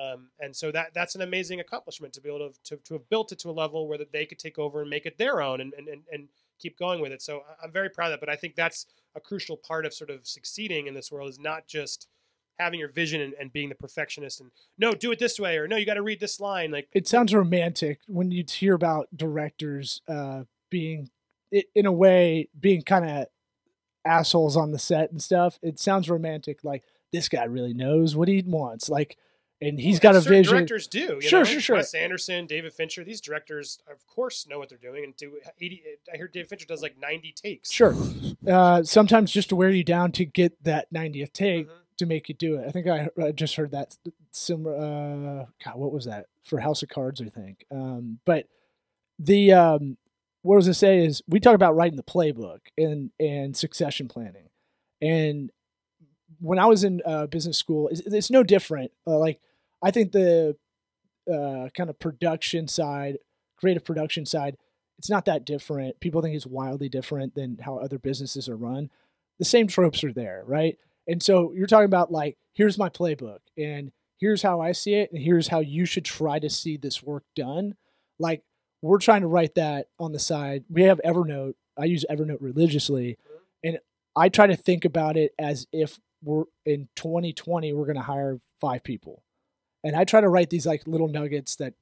um, and so that that's an amazing accomplishment to be able to, to, to have built it to a level where that they could take over and make it their own and, and, and, and keep going with it. So I'm very proud of that. But I think that's a crucial part of sort of succeeding in this world is not just having your vision and, and being the perfectionist and no, do it this way or no, you got to read this line. Like it sounds romantic when you hear about directors uh, being, in a way, being kind of assholes on the set and stuff. It sounds romantic. Like this guy really knows what he wants. Like, and he's got a vision. Directors do. You Sure, know? sure, sure. Wes Anderson, David Fincher, these directors, of course, know what they're doing and do 80. I hear David Fincher does like 90 takes. Sure. Uh, sometimes just to wear you down to get that 90th take Mhm. To make you do it. I think I, I just heard that similar. Uh, God, what was that for House of Cards? I think. Um, but the um, what was to say is we talk about writing the playbook and and succession planning, and when I was in uh, business school, it's, it's no different. Uh, like I think the uh, kind of production side, creative production side, it's not that different. People think it's wildly different than how other businesses are run. The same tropes are there, right? And so you're talking about like, here's my playbook, and here's how I see it, and here's how you should try to see this work done. Like we're trying to write that on the side. We have Evernote. I use Evernote religiously, and I try to think about it as if we're in 2020, we're going to hire five people, and I try to write these like little nuggets that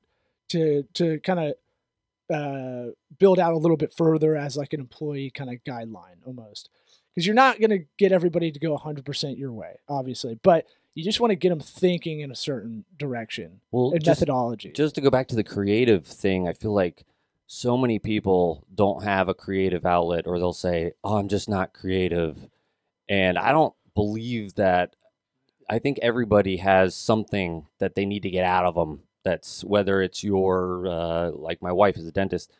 to to kind of uh, build out a little bit further as like an employee kind of guideline almost because you're not going to get everybody to go 100% your way obviously but you just want to get them thinking in a certain direction Well, and just, methodology just to go back to the creative thing, I feel like so many people don't have a creative outlet or they'll say, "Oh, I'm just not creative." And I don't believe that I think everybody has something that they need to get out of them. That's whether it's your uh, like my wife is a dentist.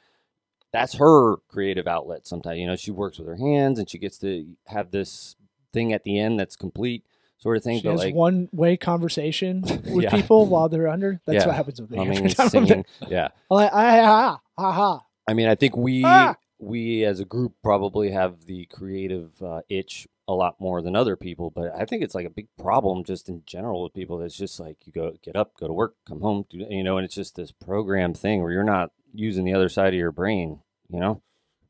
That's her creative outlet. Sometimes you know she works with her hands and she gets to have this thing at the end that's complete sort of thing. She but has like one way conversation [laughs] with Yeah. people [laughs] while they're under. That's Yeah. what happens with me. humming [laughs] and singing, yeah. Like, ah, ah, ah, ah. I mean, I think we Ah! we as a group probably have the creative uh, itch a lot more than other people, but I think it's like a big problem just in general with people. That's just like you go get up, go to work, come home, do you know, and it's just this program thing where you're not using the other side of your brain, you know.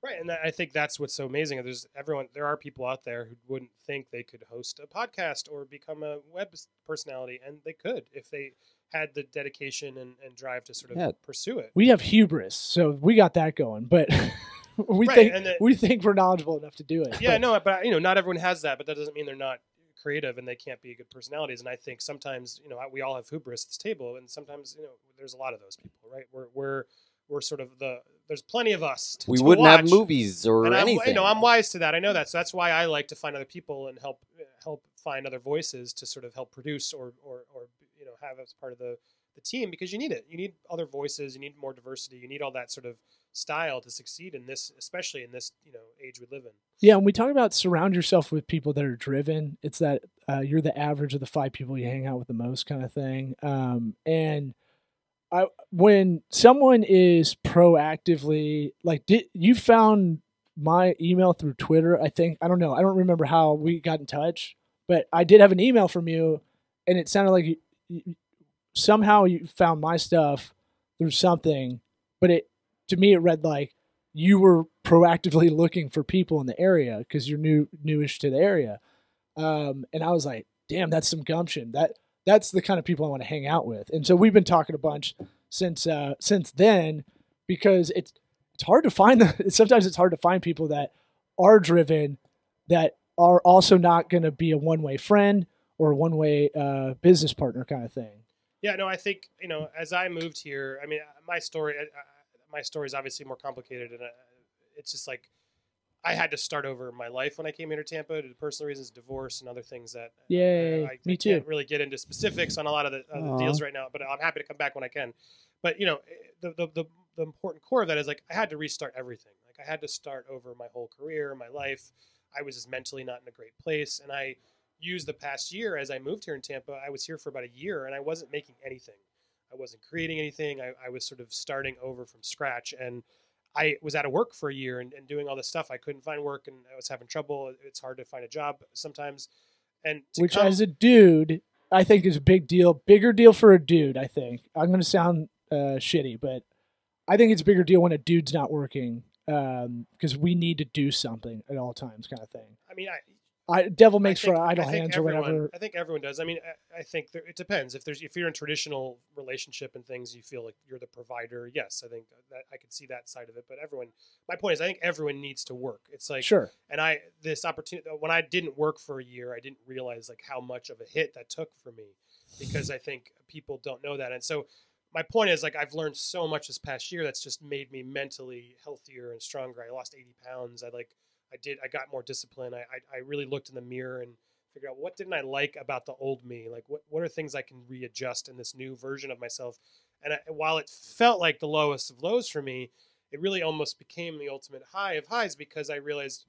Right, and I think that's what's so amazing. There's everyone. There are people out there who wouldn't think they could host a podcast or become a web personality, and they could if they had the dedication and, and drive to sort of Yeah. pursue it. We have hubris, so we got that going. But [laughs] [laughs] we Right, think the- we think we're knowledgeable enough to do it. Yeah, but no, but you know, not everyone has that, but that doesn't mean they're not creative and they can't be good personalities. And I think sometimes, you know, we all have hubris at this table, and sometimes, you know, there's a lot of those people, right? We're we're we're sort of the there's plenty of us. To, We to wouldn't have movies or and I'm, anything. you know, I'm wise to that. I know that, so that's why I like to find other people and help help find other voices to sort of help produce or or, or you know have as part of the the team because you need it. You need other voices. You need more diversity. You need all that sort of style to succeed in this, especially in this you know age we live in. Yeah, when we talk about surround yourself with people that are driven, it's that uh, you're the average of the five people you hang out with the most, kind of thing. Um, and I, when someone is proactively like, did you found my email through Twitter? I think I don't know. I don't remember how we got in touch, but I did have an email from you, and it sounded like you, you, somehow you found my stuff through something, but it to me it read like you were proactively looking for people in the area because you're new newish to the area. Um, and i was like damn that's some gumption. That that's the kind of people i want to hang out with. And so we've been talking a bunch since uh, since then because it's it's hard to find the, [laughs] sometimes it's hard to find people that are driven that are also not going to be a one-way friend or a one-way uh, business partner kind of thing. Yeah, no, I think you know, as I moved here, I mean, my story, my story is obviously more complicated, and uh, it's just like I had to start over my life when I came here to Tampa due to personal reasons, divorce, and other things that. uh, Yay, I, me I too. Can't really get into specifics on a lot of the, uh, the deals right now, but I'm happy to come back when I can. But you know, the, the the the important core of that is like I had to restart everything. Like I had to start over my whole career, my life. I was just mentally not in a great place, and I used the past year as I moved here in Tampa. I was here for about a year, and I wasn't making anything. I wasn't creating anything. I, I was sort of starting over from scratch, and I was out of work for a year and, and doing all this stuff. I couldn't find work, and I was having trouble. It's hard to find a job sometimes, and which come- as a dude i think is a big deal bigger deal for a dude i think i'm going to sound uh, shitty but i think it's a bigger deal when a dude's not working because we need to do something at all times kind of thing I mean, I, I, devil makes think- for idle hands or whatever I think everyone does. I mean, I, I think there, it depends. If there's if you're in traditional relationship and things, you feel like you're the provider. Yes, I think that I could see that side of it. But everyone, my point is, I think everyone needs to work. It's like sure and I this opportunity uh, when I didn't work for a year, I didn't realize like how much of a hit that took for me because I think people don't know that. And so my point is like I've learned so much this past year that's just made me mentally healthier and stronger. I lost 80 pounds. I like I did I got more discipline. I I, I really looked in the mirror and figured out what didn't I like about the old me? Like what what are things I can readjust in this new version of myself? And I, while it felt like the lowest of lows for me, it really almost became the ultimate high of highs because I realized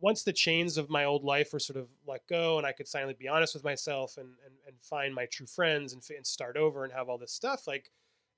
once the chains of my old life were sort of let go and I could finally be honest with myself and, and, and find my true friends and, and start over and have all this stuff, like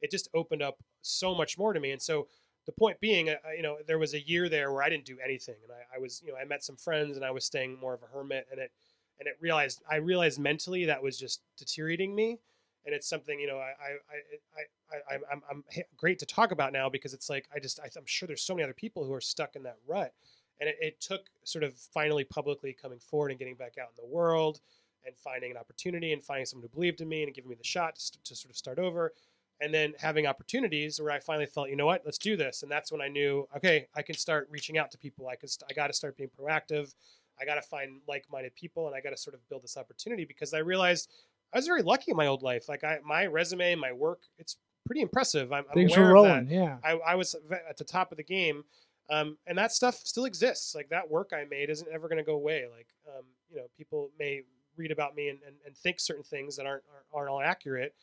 it just opened up so much more to me. And so the point being, uh, you know, there was a year there where I didn't do anything and I, I was, you know, I met some friends and I was staying more of a hermit and it, and it realized, I realized mentally that was just deteriorating me. And it's something, you know, I, I, I, I, I'm, I'm great to talk about now because it's like, I just, I, I'm sure there's so many other people who are stuck in that rut and it, it took sort of finally publicly coming forward and getting back out in the world and finding an opportunity and finding someone who believed in me and giving me the shot to, to sort of start over and then having opportunities where i finally felt you know what let's do this and that's when i knew okay i can start reaching out to people i can st- i got to start being proactive i got to find like-minded people and i got to sort of build this opportunity because i realized i was very lucky in my old life like i my resume my work it's pretty impressive. I'm, I'm Things aware were of that. rolling. Yeah. I, I was at the top of the game, um, and that stuff still exists. Like that work I made isn't ever going to go away. Like um, you know, people may read about me and, and, and think certain things that aren't aren't, aren't all accurate.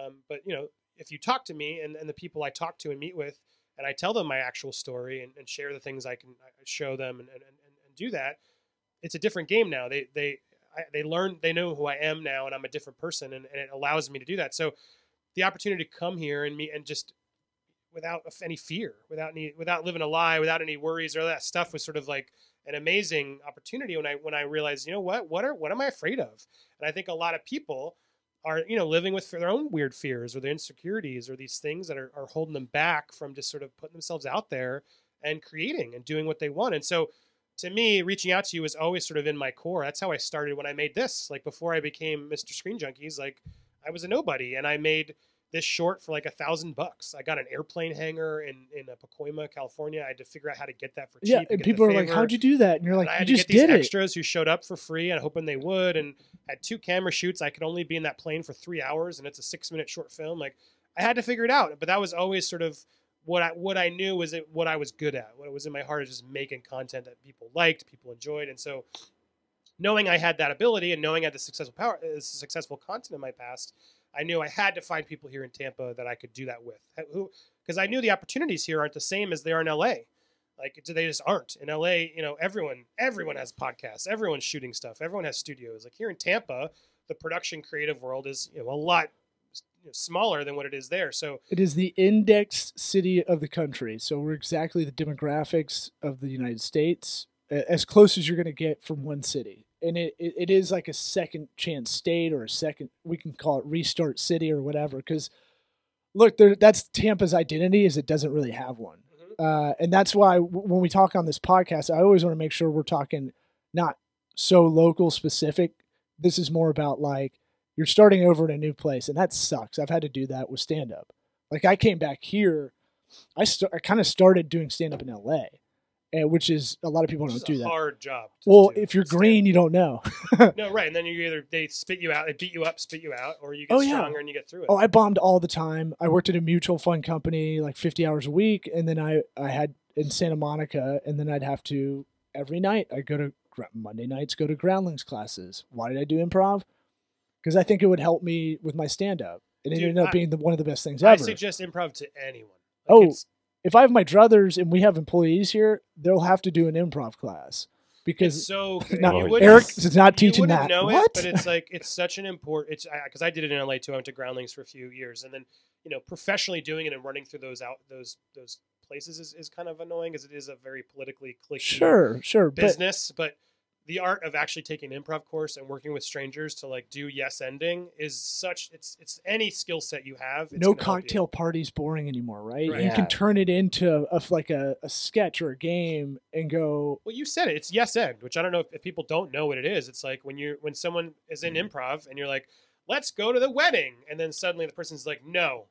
Um, but you know, if you talk to me and, and the people I talk to and meet with, and I tell them my actual story and, and share the things I can show them and, and, and, and do that, it's a different game now. They they I, they learn they know who I am now, and I'm a different person, and, and it allows me to do that. So the opportunity to come here and me and just without any fear, without any without living a lie, without any worries or that stuff was sort of like an amazing opportunity when I when I realized, you know what, what are what am I afraid of? And I think a lot of people are you know living with their own weird fears or their insecurities or these things that are, are holding them back from just sort of putting themselves out there and creating and doing what they want. And so to me, reaching out to you was always sort of in my core. That's how I started when I made this. Like before I became Mr. Screen Junkies, like I was a nobody and I made this short for like a thousand bucks. I got an airplane hangar in in uh, Pacoima, California. I had to figure out how to get that for cheap. Yeah. and get people are like, "How'd you do that?" And you're like, And I "You had to just get these did it." extras who showed up for free and hoping they would, and had two camera shoots. I could only be in that plane for three hours, and it's a six minute short film. Like I had to figure it out, but that was always sort of what I what I knew was it, what I was good at. What was in my heart is just making content that people liked, people enjoyed, and so knowing I had that ability and knowing I had the successful power, uh, successful content in my past, I knew I had to find people here in Tampa that I could do that with. Who, because I knew the opportunities here aren't the same as they are in LA. Like they just aren't in LA. You know, everyone everyone has podcasts, everyone's shooting stuff, everyone has studios. Like here in Tampa, the production creative world is you know a lot smaller than what it is there. So It is the indexed city of the country. So we're exactly the demographics of the United States, as close as you're going to get from one city. And it, it, is like a second chance state or a second, we can call it restart city or whatever. Because look, there, that's Tampa's identity is it doesn't really have one. Uh, and that's why w- when we talk on this podcast, I always want to make sure we're talking not so local specific. This is more about like you're starting over in a new place, and that sucks. I've had to do that with stand up. Like I came back here, I st- I kind of started doing stand up in L.A., and which is a lot of people Which don't do a that. hard job. Well, do, if you're green, you don't know. [laughs] no, right, and then you [laughs] either they spit you out, they beat you up, spit you out, or you get Oh, yeah. stronger and you get through it. Oh, I bombed all the time. I worked at a mutual fund company like 50 hours a week, and then I I had in Santa Monica, and then I'd have to every night I go to Monday nights go to groundlings classes. Why did I do improv? Because I think it would help me with my stand up, and it Dude, ended up I- being the, one of the best things I ever. I suggest improv to anyone. Oh, it's- if I have my druthers and we have employees here, they'll have to do an improv class it's because so [laughs] oh, not, you Oh, wouldn't- Eric is not teaching wouldn't that. know what? it, but it's like it's such an important. It's because I, did it in LA too. I went to Groundlings for a few years, and then you know professionally doing it and running through those out those those places is, is kind of annoying because it is a very politically clicky sure, sure, but business. But, the art of actually taking an improv course and working with strangers to like do yes ending is such it's it's any skill set you have. It's no gonna help you. cocktail parties boring anymore, right? Right. You Yeah. can turn it into a, like a, a sketch or a game and go, Well, you said it. It's yes end, which I don't know if, if people don't know what it is. It's like when you when someone is in Mm-hmm. improv and you're like, "Let's go to the wedding," and then suddenly the person's like, "No,"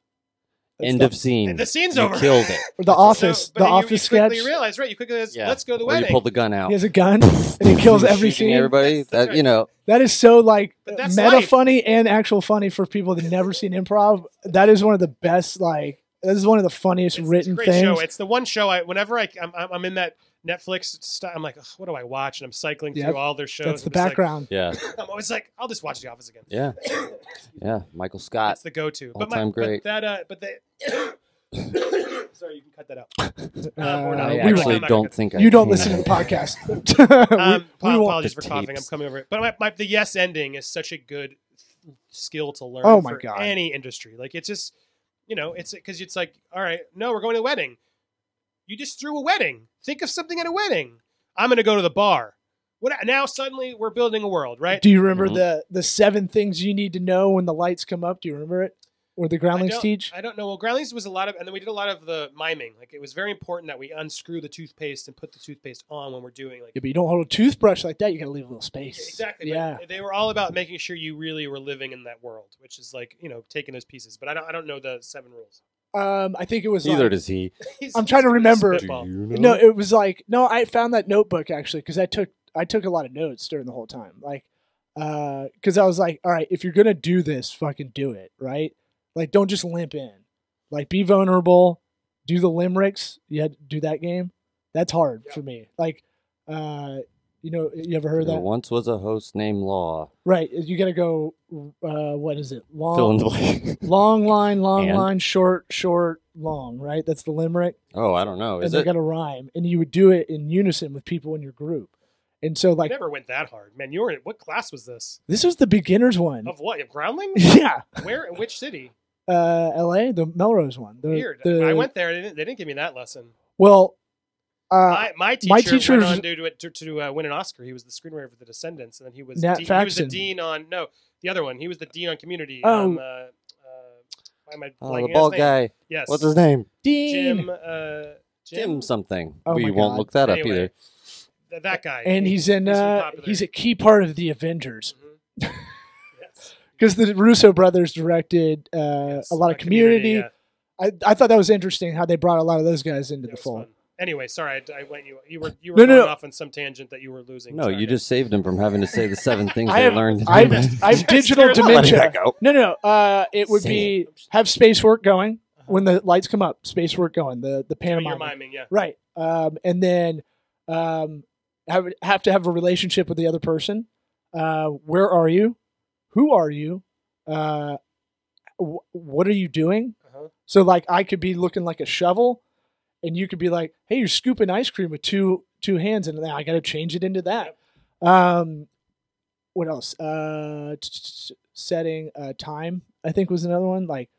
That's End the- of scene. and the scene's you over. killed it. or the [laughs] office, So- the then you- office you quickly sketch. realize, right? You quickly realize, Yeah. let's go to the Or you wedding. pull the gun out. He has a gun [laughs] and he kills every scene. Everybody, That's that right. you know, That is so like meta life. funny and actual funny for people that never seen improv. That is one of the best. Like this is one of the funniest It's, it's a written great things. show. It's the one show I whenever I I'm, I'm in that Netflix. St- I'm like, what do I watch? And I'm cycling Yep. through all their shows. That's the I'm like- background. yeah, [laughs] I'm always like, I'll just watch The Office again. yeah, [coughs] yeah. Michael Scott. That's the go-to. But All-time my, great. But that, uh, but they. [coughs] Sorry, you can cut that out. Uh, or. I we we won't. actually I'm don't think I you don't listen to the podcast. Um, [laughs] [laughs] we, we apologies The for coughing. I'm coming over it. But my, my, the yes ending is such a good skill to learn Oh my for God. any industry. Like it's just, you know, it's because it's like, all right, no, we're going to a wedding. You just threw a wedding. Think of something at a wedding. I'm going to go to the bar. What now? Suddenly we're building a world, right? Do you remember Mhm. the the seven things you need to know when the lights come up? Do you remember it? Or the groundlings don't- teach? I don't know. Well, Groundlings was a lot of, and then we did a lot of the miming. Like it was very important that we unscrew the toothpaste and put the toothpaste on when we're doing like Yeah, but you don't hold a toothbrush like that. You gotta leave a little space. Exactly. Yeah. But they were all about making sure you really were living in that world, which is like you know taking those pieces. But I don't I don't know the seven rules. Um, I think it was. Neither like- does he. [laughs] I'm trying to remember. spitball. Do you No, it was like no. I found that notebook actually because I took I took a lot of notes during the whole time. Like, because I was like, all right, if you're gonna do this, fucking do it, right? Like, don't just limp in. Like be vulnerable, do the limericks. You had to do that game. That's hard Yeah. for me. Like, uh, you know, you ever heard There that? once was a host named Law. Right. You got to go. Uh, what is it? Fill in Long, the blank. [laughs] long line, long And? line, short, short, long. Right. That's the limerick. Oh, I don't know. and Is they it? got to rhyme, and you would do it in unison with people in your group. And so, I like, never went that hard, man. You were in what class was this? this was the beginners one. Of what? Groundling? [laughs] yeah. Where? In which city? Uh, L.A. The Melrose one. The, Weird. The, I went there. They didn't, they didn't give me that lesson. Well, uh, my, my teacher my went teacher's- on to, to, to, to uh, win an Oscar. He was the screenwriter for The Descendants, and then he was Nat de- he was the dean on no the other one. He was the dean on Community. Oh. Um, uh, uh, why am I Oh, the bald guy. Yes. What's his name? Dean. Jim. Uh, Jim Jim. something. Oh we won't God. look that up either. Th- that guy. and he's in. He's Uh, he's a key part of the Avengers [laughs] Mhm. yes. because the Russo brothers directed uh, Yes. a lot of Community. yeah. I, I thought that was interesting how they brought a lot of those guys into It the was fold. Fun. Anyway, sorry, I, I went you. You were you were No, no, going no. off on some tangent that you were losing. No, track you of. just saved him from having to say the seven [laughs] things I they have- learned. I've, I've [laughs] digital scared the Let dementia. that go. No, no. Uh, it would Say be have space work going Uh-huh. when the lights come up. Space work going. The the Doing pantomime. your miming, yeah. Right. Um, and then um, have have to have a relationship with the other person. Uh, where are you? Who are you? Uh, wh- what are you doing? Uh-huh. So like I could be looking like a shovel, and you could be like, "Hey, you're scooping ice cream with two two hands," and then I got to change it into that. Um, what else? Uh, t- t- t- setting uh, time, I think was another one. Like,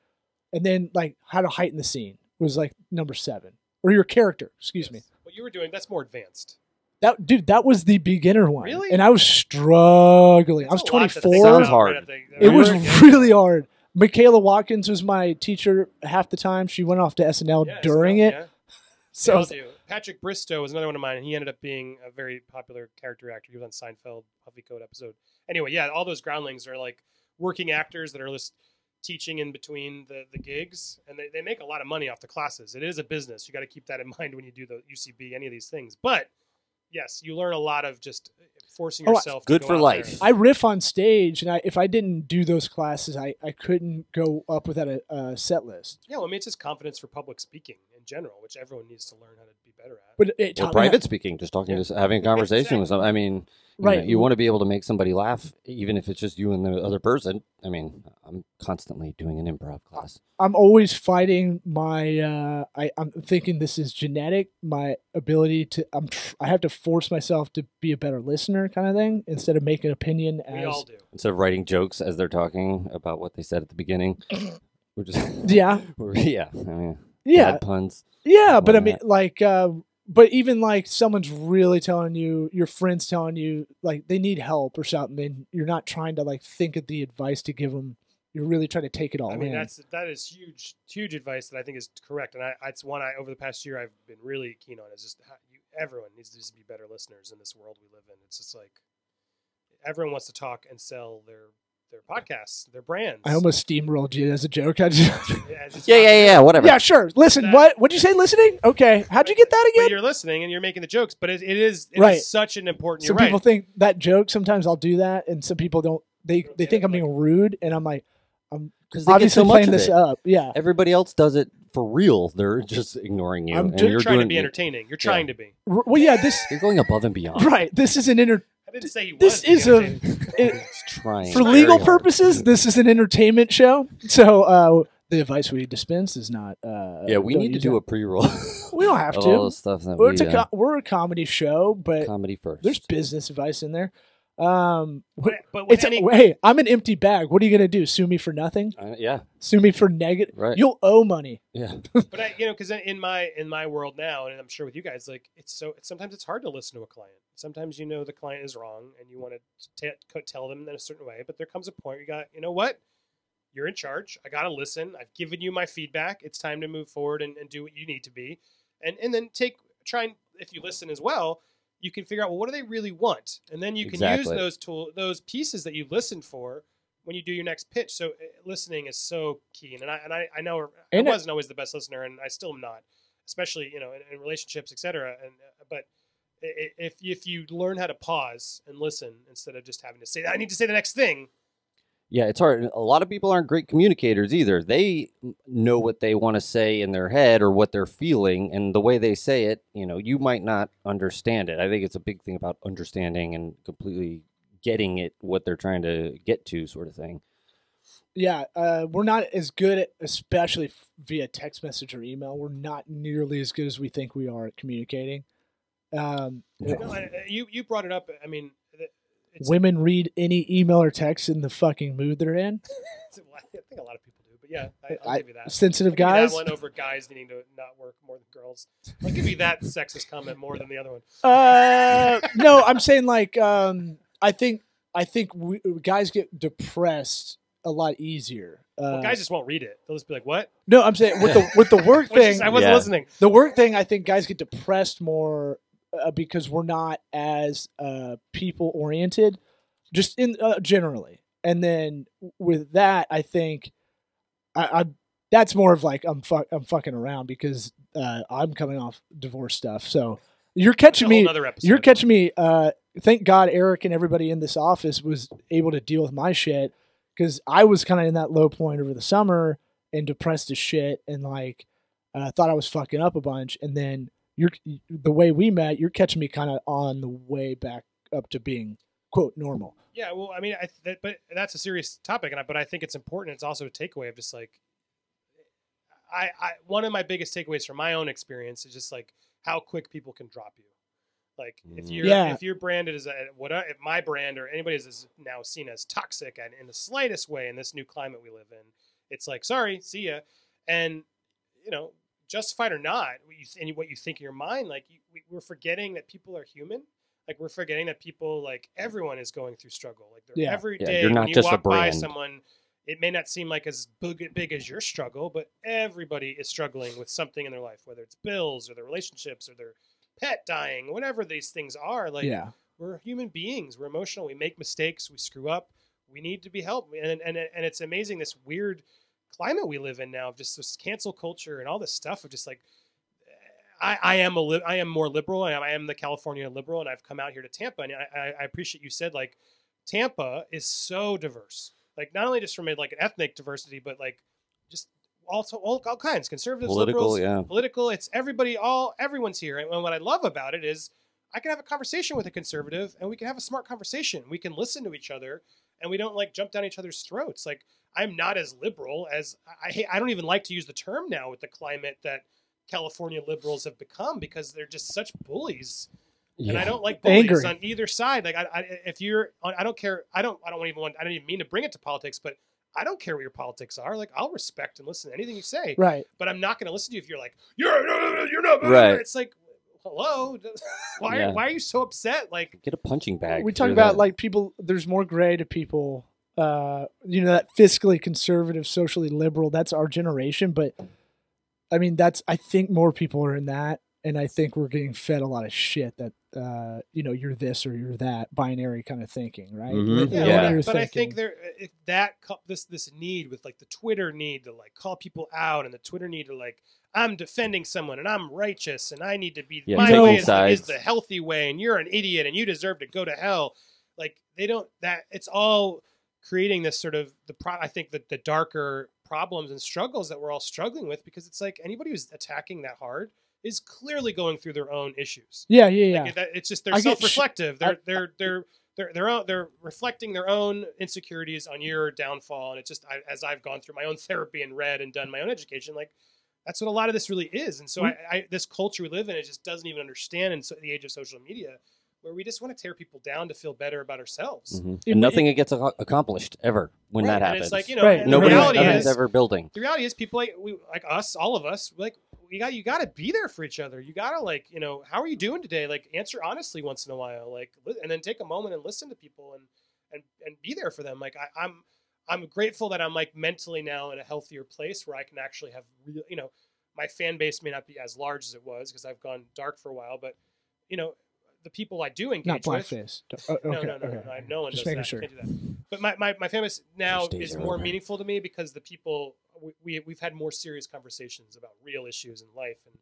and then like how to heighten the scene was like number seven, or your character. Excuse me. What you were doing, that's more advanced. That dude, that was the beginner one. Really? And I was struggling. I was That's a lot to 24. think Sounds hard. right at the- It was at the beginning. really hard. Michaela Watkins was my teacher half the time. She went off to SNL Yeah, during so, it. yeah. So They all. Patrick Bristow was another one of mine, and he ended up being a very popular character actor. He was on Seinfeld, Puffy Code episode. Anyway, yeah, all those groundlings are like working actors that are just teaching in between the, the gigs, and they, they make a lot of money off the classes. It is a business. You got to keep that in [laughs] mind when you do the UCB, any of these things. But yes, you learn a lot of just uh, forcing Oh, yourself. to good go for out life. there. I riff on stage, and I, if I didn't do those classes, I, I couldn't go up without a, a set list. Yeah, well, I mean, it's just confidence for public speaking in general, which everyone needs to learn how to be better at. But it Or taught me private how- speaking, just talking, just having a conversation with someone. I mean, you know, Right. you want to be able to make somebody laugh, even if it's just you and the other person. I mean, I'm constantly doing an improv class. I'm always fighting my. Uh, I, I'm thinking this is genetic. My ability to. I'm. Tr- I have to force myself to be a better listener, kind of thing, instead of making an opinion we as. all do. Instead of writing jokes as they're talking about what they said at the beginning, [clears throat] we're just Yeah. we're- [laughs] yeah. I mean, Yeah. bad puns. Yeah, but I mean, whatnot. like, uh, but even like someone's really telling you, your friends telling you, like they need help or something, and you're not trying to like think of the advice to give them. You're really trying to take it all I mean, in. that's that is huge, huge advice that I think is correct, and I, it's one I over the past year I've been really keen on. Is just how you, everyone needs to just be better listeners in this world we live in. It's just like everyone wants to talk and sell their their podcasts, their brands. I almost steamrolled you as a joke. [laughs] I just, yeah, just Yeah, yeah, yeah. Whatever. yeah, sure. Listen, That- what? What'd you say? Listening? Okay. How'd you get that But again? you're listening and you're making the jokes, but it, it is it is Right. such an important. Some people right. think that joke. Sometimes I'll do that, and some people don't. They Don't they think it, I'm being rude, and I'm like, I'm Because they get obviously so much playing of this it. up. Yeah. Everybody else does it for real. They're just ignoring you, I'm and ju- You're, you're trying doing. to be entertaining. You're trying to be. R- Well, yeah. This You're going above and beyond. right. This is an inter. I didn't say he was. This is a it, It's [laughs] trying for legal hard. purposes. This is an entertainment show. So uh, the advice we dispense is not. Uh, Yeah, we need to do that. a pre-roll. [laughs] We don't have to. all the stuff that We're, we it's a uh, co- we're a comedy show, but comedy first. there's business advice in there. Um, But, but it's any, hey, I'm an empty bag. What are you gonna do? Sue me for nothing? Uh, yeah, Sue me for negative? right. You'll owe money. yeah, [laughs] but I, you know, because in my in my world now, and I'm sure with you guys, like it's so sometimes it's hard to listen to a client. Sometimes you know the client is wrong, and you want to t- tell them in a certain way. But there comes a point where you got, you know what, you're in charge. I got to listen. I've given you my feedback. It's time to move forward and, and do what you need to be, and and then take try and if you listen as well, you can figure out well what do they really want, and then you can use those tool those pieces that you listened for when you do your next pitch. So uh, listening is so key, and I and I, I know I And it- wasn't always the best listener, and I still am not, especially you know in, in relationships, etc. And uh, but i- i- if if you learn how to pause and listen instead of just having to say I need to say the next thing, Yeah, it's hard. A lot of people aren't great communicators either. They know what they want to say in their head or what they're feeling, and the way they say it, you know, you might not understand it. I think it's a big thing about understanding and completely getting it, what they're trying to get to, sort of thing. Yeah, uh, we're not as good at, especially via text message or email. We're not nearly as good as we think we are at communicating. Um, Yeah. No, I- I- you you brought it up. I mean, it's, women read any email or text in the fucking mood they're in. [laughs] it's- I think a lot of people do, but yeah, I, I'll I- give you that. sensitive I'll give you guys. that one over guys needing to not work more than girls. I'll give you that sexist comment more than the other one. Uh, no, I'm saying like um, I think I think we, guys get depressed a lot easier. Uh, Well, guys just won't read it. They'll just be like, "What?" no, I'm saying with the with the work [laughs] thing. is- I wasn't Yeah. listening. the work thing, I think guys get depressed more uh, because we're not as uh, people oriented, just in uh, generally. And then with that, I think I, I that's more of like I'm fuck I'm fucking around because uh, I'm coming off divorce stuff. So you're catching me. You're catching me. Uh, thank God Eric and everybody in this office was able to deal with my shit because I was kind of in that low point over the summer and depressed as shit and like uh, thought I was fucking up a bunch. And then you're the way we met. You're catching me kind of on the way back up to being quote normal. Yeah, well, I mean, I th- that, but that's a serious topic, and I, but I think it's important. It's also a takeaway of just like, I, I one of my biggest takeaways from my own experience is just like how quick people can drop you. Like if Mhm. you're Yeah. if you're branded as a what I- if my brand or anybody's is now seen as toxic and in the slightest way in this new climate we live in, it's like sorry, see ya, and you know justified or not, what you and what you think in your mind, like you, we, we're forgetting that people are human. Like we're forgetting that people, like everyone, is going through struggle. Like they're Yeah. every Yeah, day you're when not you just a walk by brand. someone, it may not seem like as big, big as your struggle, but everybody is struggling with something in their life, whether it's bills or their relationships or their pet dying, whatever these things are. Like yeah, we're human beings. We're emotional. We make mistakes. We screw up. We need to be helped. And and and it's amazing this weird climate we live in now of just this cancel culture and all this stuff of just like I, I am a li- I am more liberal. I am, I am the California liberal, and I've come out here to Tampa, and I, I- appreciate you said like Tampa is so diverse. Like not only just from a, like an ethnic diversity, but like just also all, all kinds conservatives, Political, liberals, yeah. political. It's everybody, all everyone's here. And what I love about it is I can have a conversation with a conservative, and we can have a smart conversation. We can listen to each other, and we don't like jump down each other's throats. Like I'm not as liberal as I. I, don't even like to use the term now with the climate that California liberals have become because they're just such bullies, Yeah. and I don't like bullies Angry. on either side. Like I, I if you're, I don't care. I don't. I don't even want. I don't even mean to bring it to politics, but. I don't care what your politics are. Like I'll respect and listen to anything you say right. but I'm not going to listen to you if you're like, you're you're not Right. It's like, hello, [laughs] why Yeah. why are you so upset? Like, Get a punching bag. we talk about that. like people. There's more gray to people. Uh, you know that fiscally conservative, socially liberal. That's our generation, but I mean that's. I think more people are in that, and I think we're getting fed a lot of shit that uh, you know you're this or you're that binary kind of thinking, right? Mhm. Yeah, Yeah. are you but I think there if that this this need with like the Twitter need to like call people out and the Twitter need to like I'm defending someone and I'm righteous and I need to be Yeah, my way is is the healthy way and you're an idiot and you deserve to go to hell. Like they don't that it's all creating this sort of the pro I think that the darker problems and struggles that we're all struggling with because it's like anybody who's attacking that hard is clearly going through their own issues. yeah, yeah, yeah. Like, it's just they're I self-reflective. They're I- they're they're they're they're own, they're reflecting their own insecurities on your downfall. And it's just I, as I've gone through my own [laughs] therapy and read and done my own education, like that's what a lot of this really is. And so Mm. I, I this culture we live in, it just doesn't even understand in so, the age of social media, where we just want to tear people down to feel better about ourselves. Mhm. It- and nothing gets ac- accomplished ever when Right, that and happens. it's like you know, Right. and Nobody, the reality nothing's is, ever building. the reality is people like we like us all of us like we got you got to be there for each other you got to like you know how are you doing today like answer honestly once in a while like li- and then take a moment and listen to people and and and be there for them like I, i'm i'm grateful that i'm like mentally now in a healthier place where i can actually have real you know my fan base may not be as large as it was because i've gone dark for a while but you know the people i do engage Not with blackface. Oh, okay, no, no, no, okay, no, okay. no one Just does making that. sure. Can't do that. But my, my, my famous now is more over. meaningful to me because the people we, we we've had more serious conversations about real issues in life and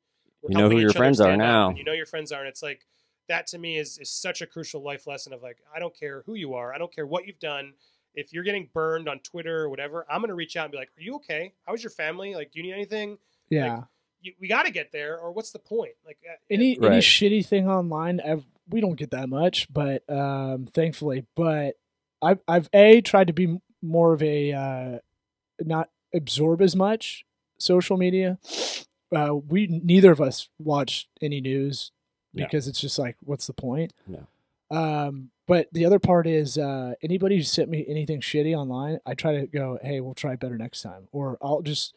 we're You know who your friends are now. you know your friends are and it's like that to me is is such a crucial life lesson of like I don't care who you are I don't care what you've done if you're getting burned on Twitter or whatever, I'm gonna reach out and be like, "Are you okay? How's your family? Like, do you need anything? Yeah. You, we got to get there, or what's the point? Like, uh, any any shitty thing online I've, we don't get that much but um thankfully but i've i've a tried to be more of a uh not absorb as much social media uh we neither of us watch any news Yeah. because it's just like what's the point No. um but the other part is uh anybody who sent me anything shitty online i try to go hey we'll try better next time or i'll just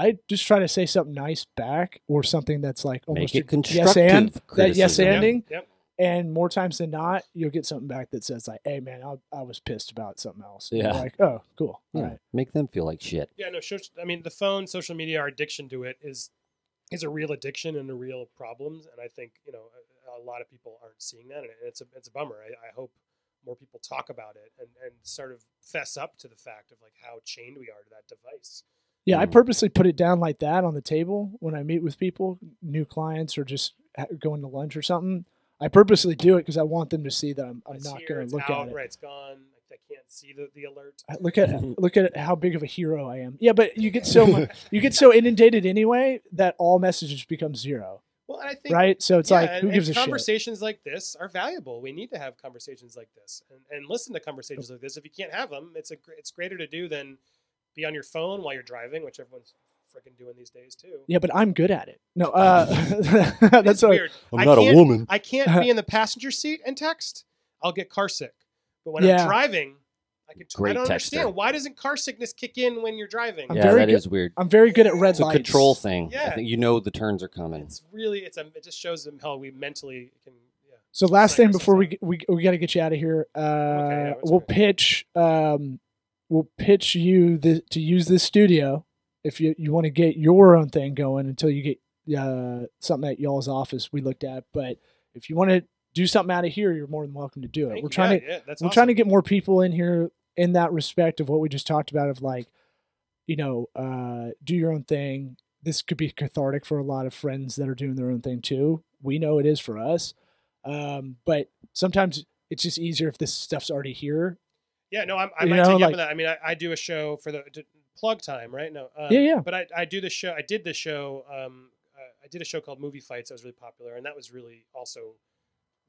I just try to say something nice back, or something that's like almost Make it a yes and that yes criticism. Yep. Yep. And more times than not, you'll get something back that says like, "Hey, man, I, I was pissed about something else." And you're Yeah. like, oh, cool. All Yeah, right. Make them feel like shit. Yeah, no, sure. I mean, the phone, social media, our addiction to it is is a real addiction and a real problem. And I think you know a, a lot of people aren't seeing that, and it's a it's a bummer. I, I hope more people talk about it and and sort of fess up to the fact of like how chained we are to that device. Yeah, I Mhm. purposely put it down like that on the table when I meet with people, new clients, or just going to lunch or something. I purposely do it because I want them to see that I'm, I'm It's not going to look out, at it. Right, it's gone. I can't see the, the alert. I- Look at [laughs] look at how big of a hero I am. Yeah, but you get so much, [laughs] you get so inundated anyway that all messages become zero, Well, I think right? So it's yeah, like, who and gives a shit? conversations like this are valuable. We need to have conversations like this and, and listen to conversations like this. If you can't have them, it's a gr- it's greater to do than be on your phone while you're driving, which everyone's freaking doing these days too. Yeah, but I'm good at it. No, uh, [laughs] that's weird. I can't- a woman. I can't be in the passenger seat and text. I'll get car sick. But when Yeah. I'm driving, I can. I Great don't texter. understand why doesn't car sickness kick in when you're driving? I'm yeah, very that good- is weird. I'm very good at red It's a control thing. Yeah. I think you know the turns are coming. It's really it's a it just shows them how we mentally can. Yeah. So last thing before we we we got to get you out of here. Uh, yeah, we'll okay. pitch. Um, we'll pitch you the, to use this studio if you you want to get your own thing going until you get uh, something at y'all's office we looked at. But if you want to do something out of here, you're more than welcome to do it. Thank we're you. trying Yeah, to yeah, we're awesome. trying to get more people in here in that respect of what we just talked about of like, you know, uh, do your own thing. This could be cathartic for a lot of friends that are doing their own thing too. We know it is for us. Um, but sometimes it's just easier if this stuff's already here. Yeah, no, I'm, I might know, take you up like- on that. I mean, I, I do a show for the d- plug time, right? No, um, Yeah, yeah. But I, I do the show. I did the show. Um, uh, I did a show called Movie Fights. That was really popular, and that was really also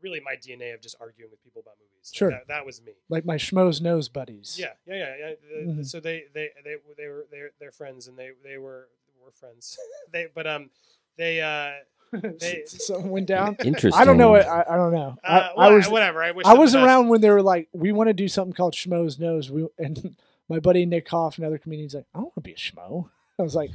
really my DNA of just arguing with people about movies. Like, Sure. that, that was me. Like my Schmoes Know buddies. Yeah, yeah, yeah. yeah. Mhm. So they, they, they, they were they're, they're friends, and they, they were were friends. [laughs] they, but um, they uh, [laughs] They- Something went down. Interesting. I don't know. What, I, I don't know. I, uh I well, was whatever. I wish I was around when they were like, we want to do something called Schmoes Know. We [laughs] and my buddy Nick Hoff, another comedian's like, I want to be a schmo. [laughs] I was like,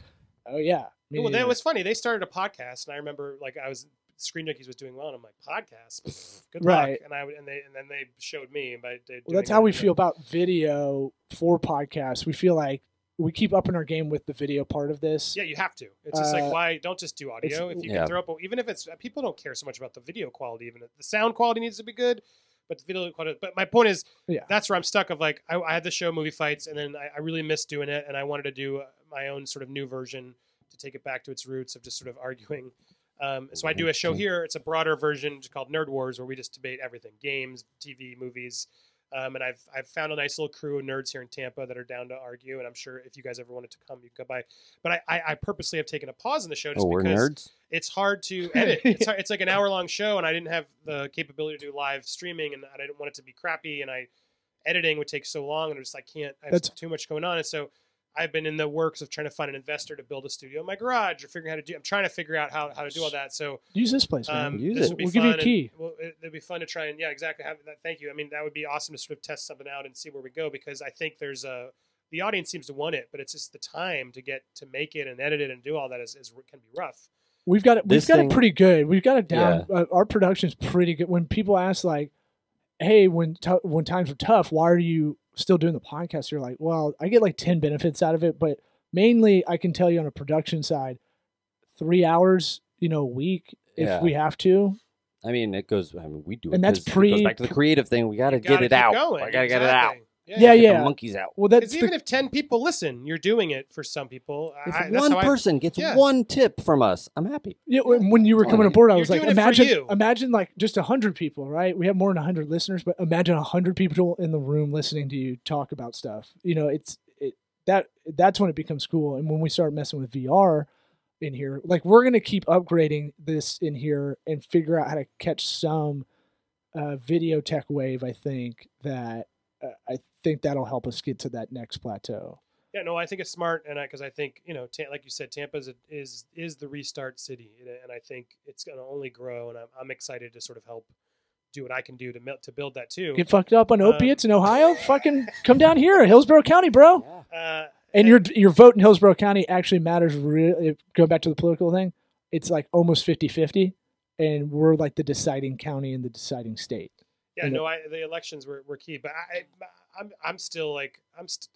oh yeah. me well, that was funny. They started a podcast, and I remember like I was Screen Junkies was doing well, and I'm like podcast, good Right. luck. And I would- and they and then they showed me, and by Well, that's how we it, feel about video for podcasts. We feel like we keep upping our game with the video part of this. Yeah, you have to. It's just Uh, like why don't just do audio if you Yeah. can throw up. Even if it's people don't care so much about the video quality. Even the sound quality needs to be good, but the video quality. But my point is, Yeah. that's where I'm stuck. Of like, I, I had the show movie fights, and then I, I really missed doing it, and I wanted to do uh, my own sort of new version to take it back to its roots of just sort of arguing. Um, so I do a show here. It's a broader version called Nerd Wars, where we just debate everything: games, TV, movies. Um, and I've I've found a nice little crew of nerds here in Tampa that are down to argue. And I'm sure if you guys ever wanted to come, you could come by. But I, I, I purposely have taken a pause in the show just Oh, we're because nerds. it's hard to [laughs] edit. It's, hard, it's like an hour long show, and I didn't have the capability to do live streaming, and I didn't want it to be crappy. And I editing would take so long, and I just I can't. I have That's- too much going on, and so I've been in the works of trying to find an investor to build a studio in my garage, or figuring out how to do. I'm trying to figure out how, how to do all that. So Use this place, man. um, Use this it. would We'll give you a and- key. Well, it, it'd be fun to try and yeah, exactly. Have that. Thank you. I mean, that would be awesome to sort of test something out and see where we go because I think there's a the audience seems to want it, but it's just the time to get to make it and edit it and do all that is, is can be rough. We've got it. We've This got thing- it pretty good. We've got it down. Uh, our production's pretty good. When people ask like, "Hey, when t- when times are tough, why are you still doing the podcast?" You're like, "Well, I get like ten benefits out of it, but mainly I can tell you on a production side, three hours, you know, a week if Yeah. we have to. I mean, it goes. I mean, we do it. And that's 'cause it pre- goes back to the creative thing. We got to get gotta it keep out. going. I got to get it out. Exactly. Yeah, Get the yeah. monkeys out. Well, that's Because even the, if ten people listen, you're doing it for some people. If I, that's one how I- person gets yeah. one tip from us, I'm happy. yeah, when when you were coming aboard, I you're was like, doing it for imagine, you. imagine like just a hundred people, right? We have more than a hundred listeners, but imagine a hundred people in the room listening to you talk about stuff. You know, it's it that that's when it becomes cool. And when we start messing with VR in here, like we're gonna keep upgrading this in here and figure out how to catch some uh, video tech wave. I think that uh, I think that'll help us get to that next plateau. Yeah, no, I think it's smart, and I because I, think you know, Ta- like you said, Tampa is, is is the restart city, and, and I think it's going to only grow, and I'm, I'm excited to sort of help do what I can do to mil- to build that too. Get fucked up on Um, opiates in Ohio? Fucking come down here, Hillsborough County, bro. Uh, And your your vote in Hillsborough County actually matters. Really, going back to the political thing, it's like almost 50-50, and we're like the deciding county and the deciding state. yeah, you no, I, the elections were, were key, but I, I I'm I'm still like I'm. St-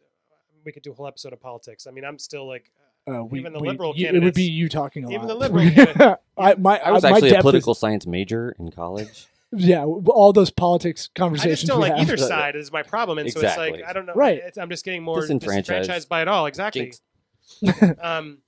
we could do a whole episode of politics. I mean, I'm still like Uh, we, Even the we- liberal you- it would be you talking a lot. even the liberal [laughs] I, my, I was my actually a depth is- political science major in college. Yeah, all those politics conversations. I conversations just don't like have. either side is my problem, and so it's like I don't know. Right. It's, I'm just getting more Disenfranchised. disenfranchised by it all. Exactly. [laughs] Um,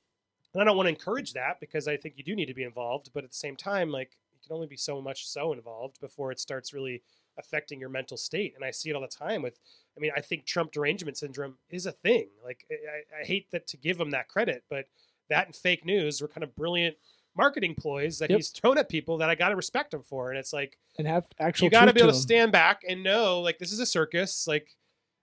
and I don't want to encourage that because I think you do need to be involved, but at the same time, like you can only be so much so involved before it starts really affecting your mental state. And I see it all the time with. I mean, I think Trump derangement syndrome is a thing. Like I, I hate that to give him that credit, but that and fake news were kind of brilliant marketing ploys that Yep. he's thrown at people that I got to respect him for. And it's like and have actual. you got to be able to stand back and know like this is a circus like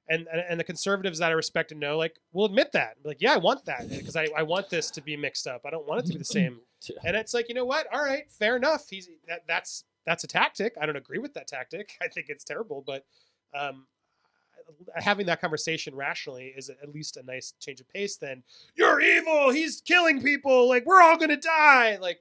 and, and and the conservatives that i respect and know like will admit that. Like yeah i want that because I, I want this to be mixed up. I don't want it to be the [clears throat] same. And it's like you know what? All right fair enough. He's that that's that's a tactic. I don't agree with that tactic. [laughs] I think it's terrible but um having that conversation rationally is at least a nice change of pace then you're evil he's killing people like we're all gonna die like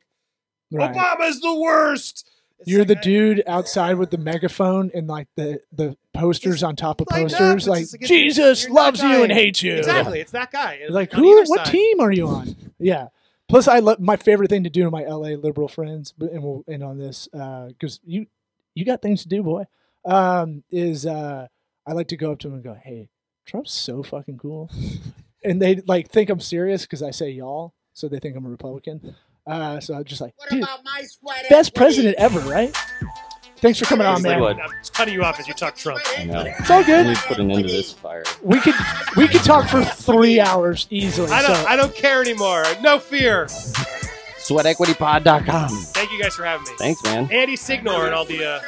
Right. obama's the worst It's You're like, the dude outside with the megaphone and like the the posters on top of lined up. posters, like Jesus loves you and hates you. Exactly, it's that guy. And Like who? What side- team are you on? Yeah. Plus, I love my favorite thing to do to my LA liberal friends, and we'll end on this because you you got things to do, boy. Um, is uh, I like to go up to them and go, "Hey, Trump's so fucking cool," and they like think I'm serious because I say y'all, so they think I'm a Republican. Uh, so I'm just like, What dude, about my best equity? president ever, right? Thanks for coming on, man. what? I'm cutting you off as you talk Trump. I know. It's all We good. need to put an end to this fire. We could we could talk for three hours easily. I don't. so- I don't care anymore. No fear. SweatEquityPod.com. Thank you guys for having me. Thanks, man. Andy Signore and all the. Uh,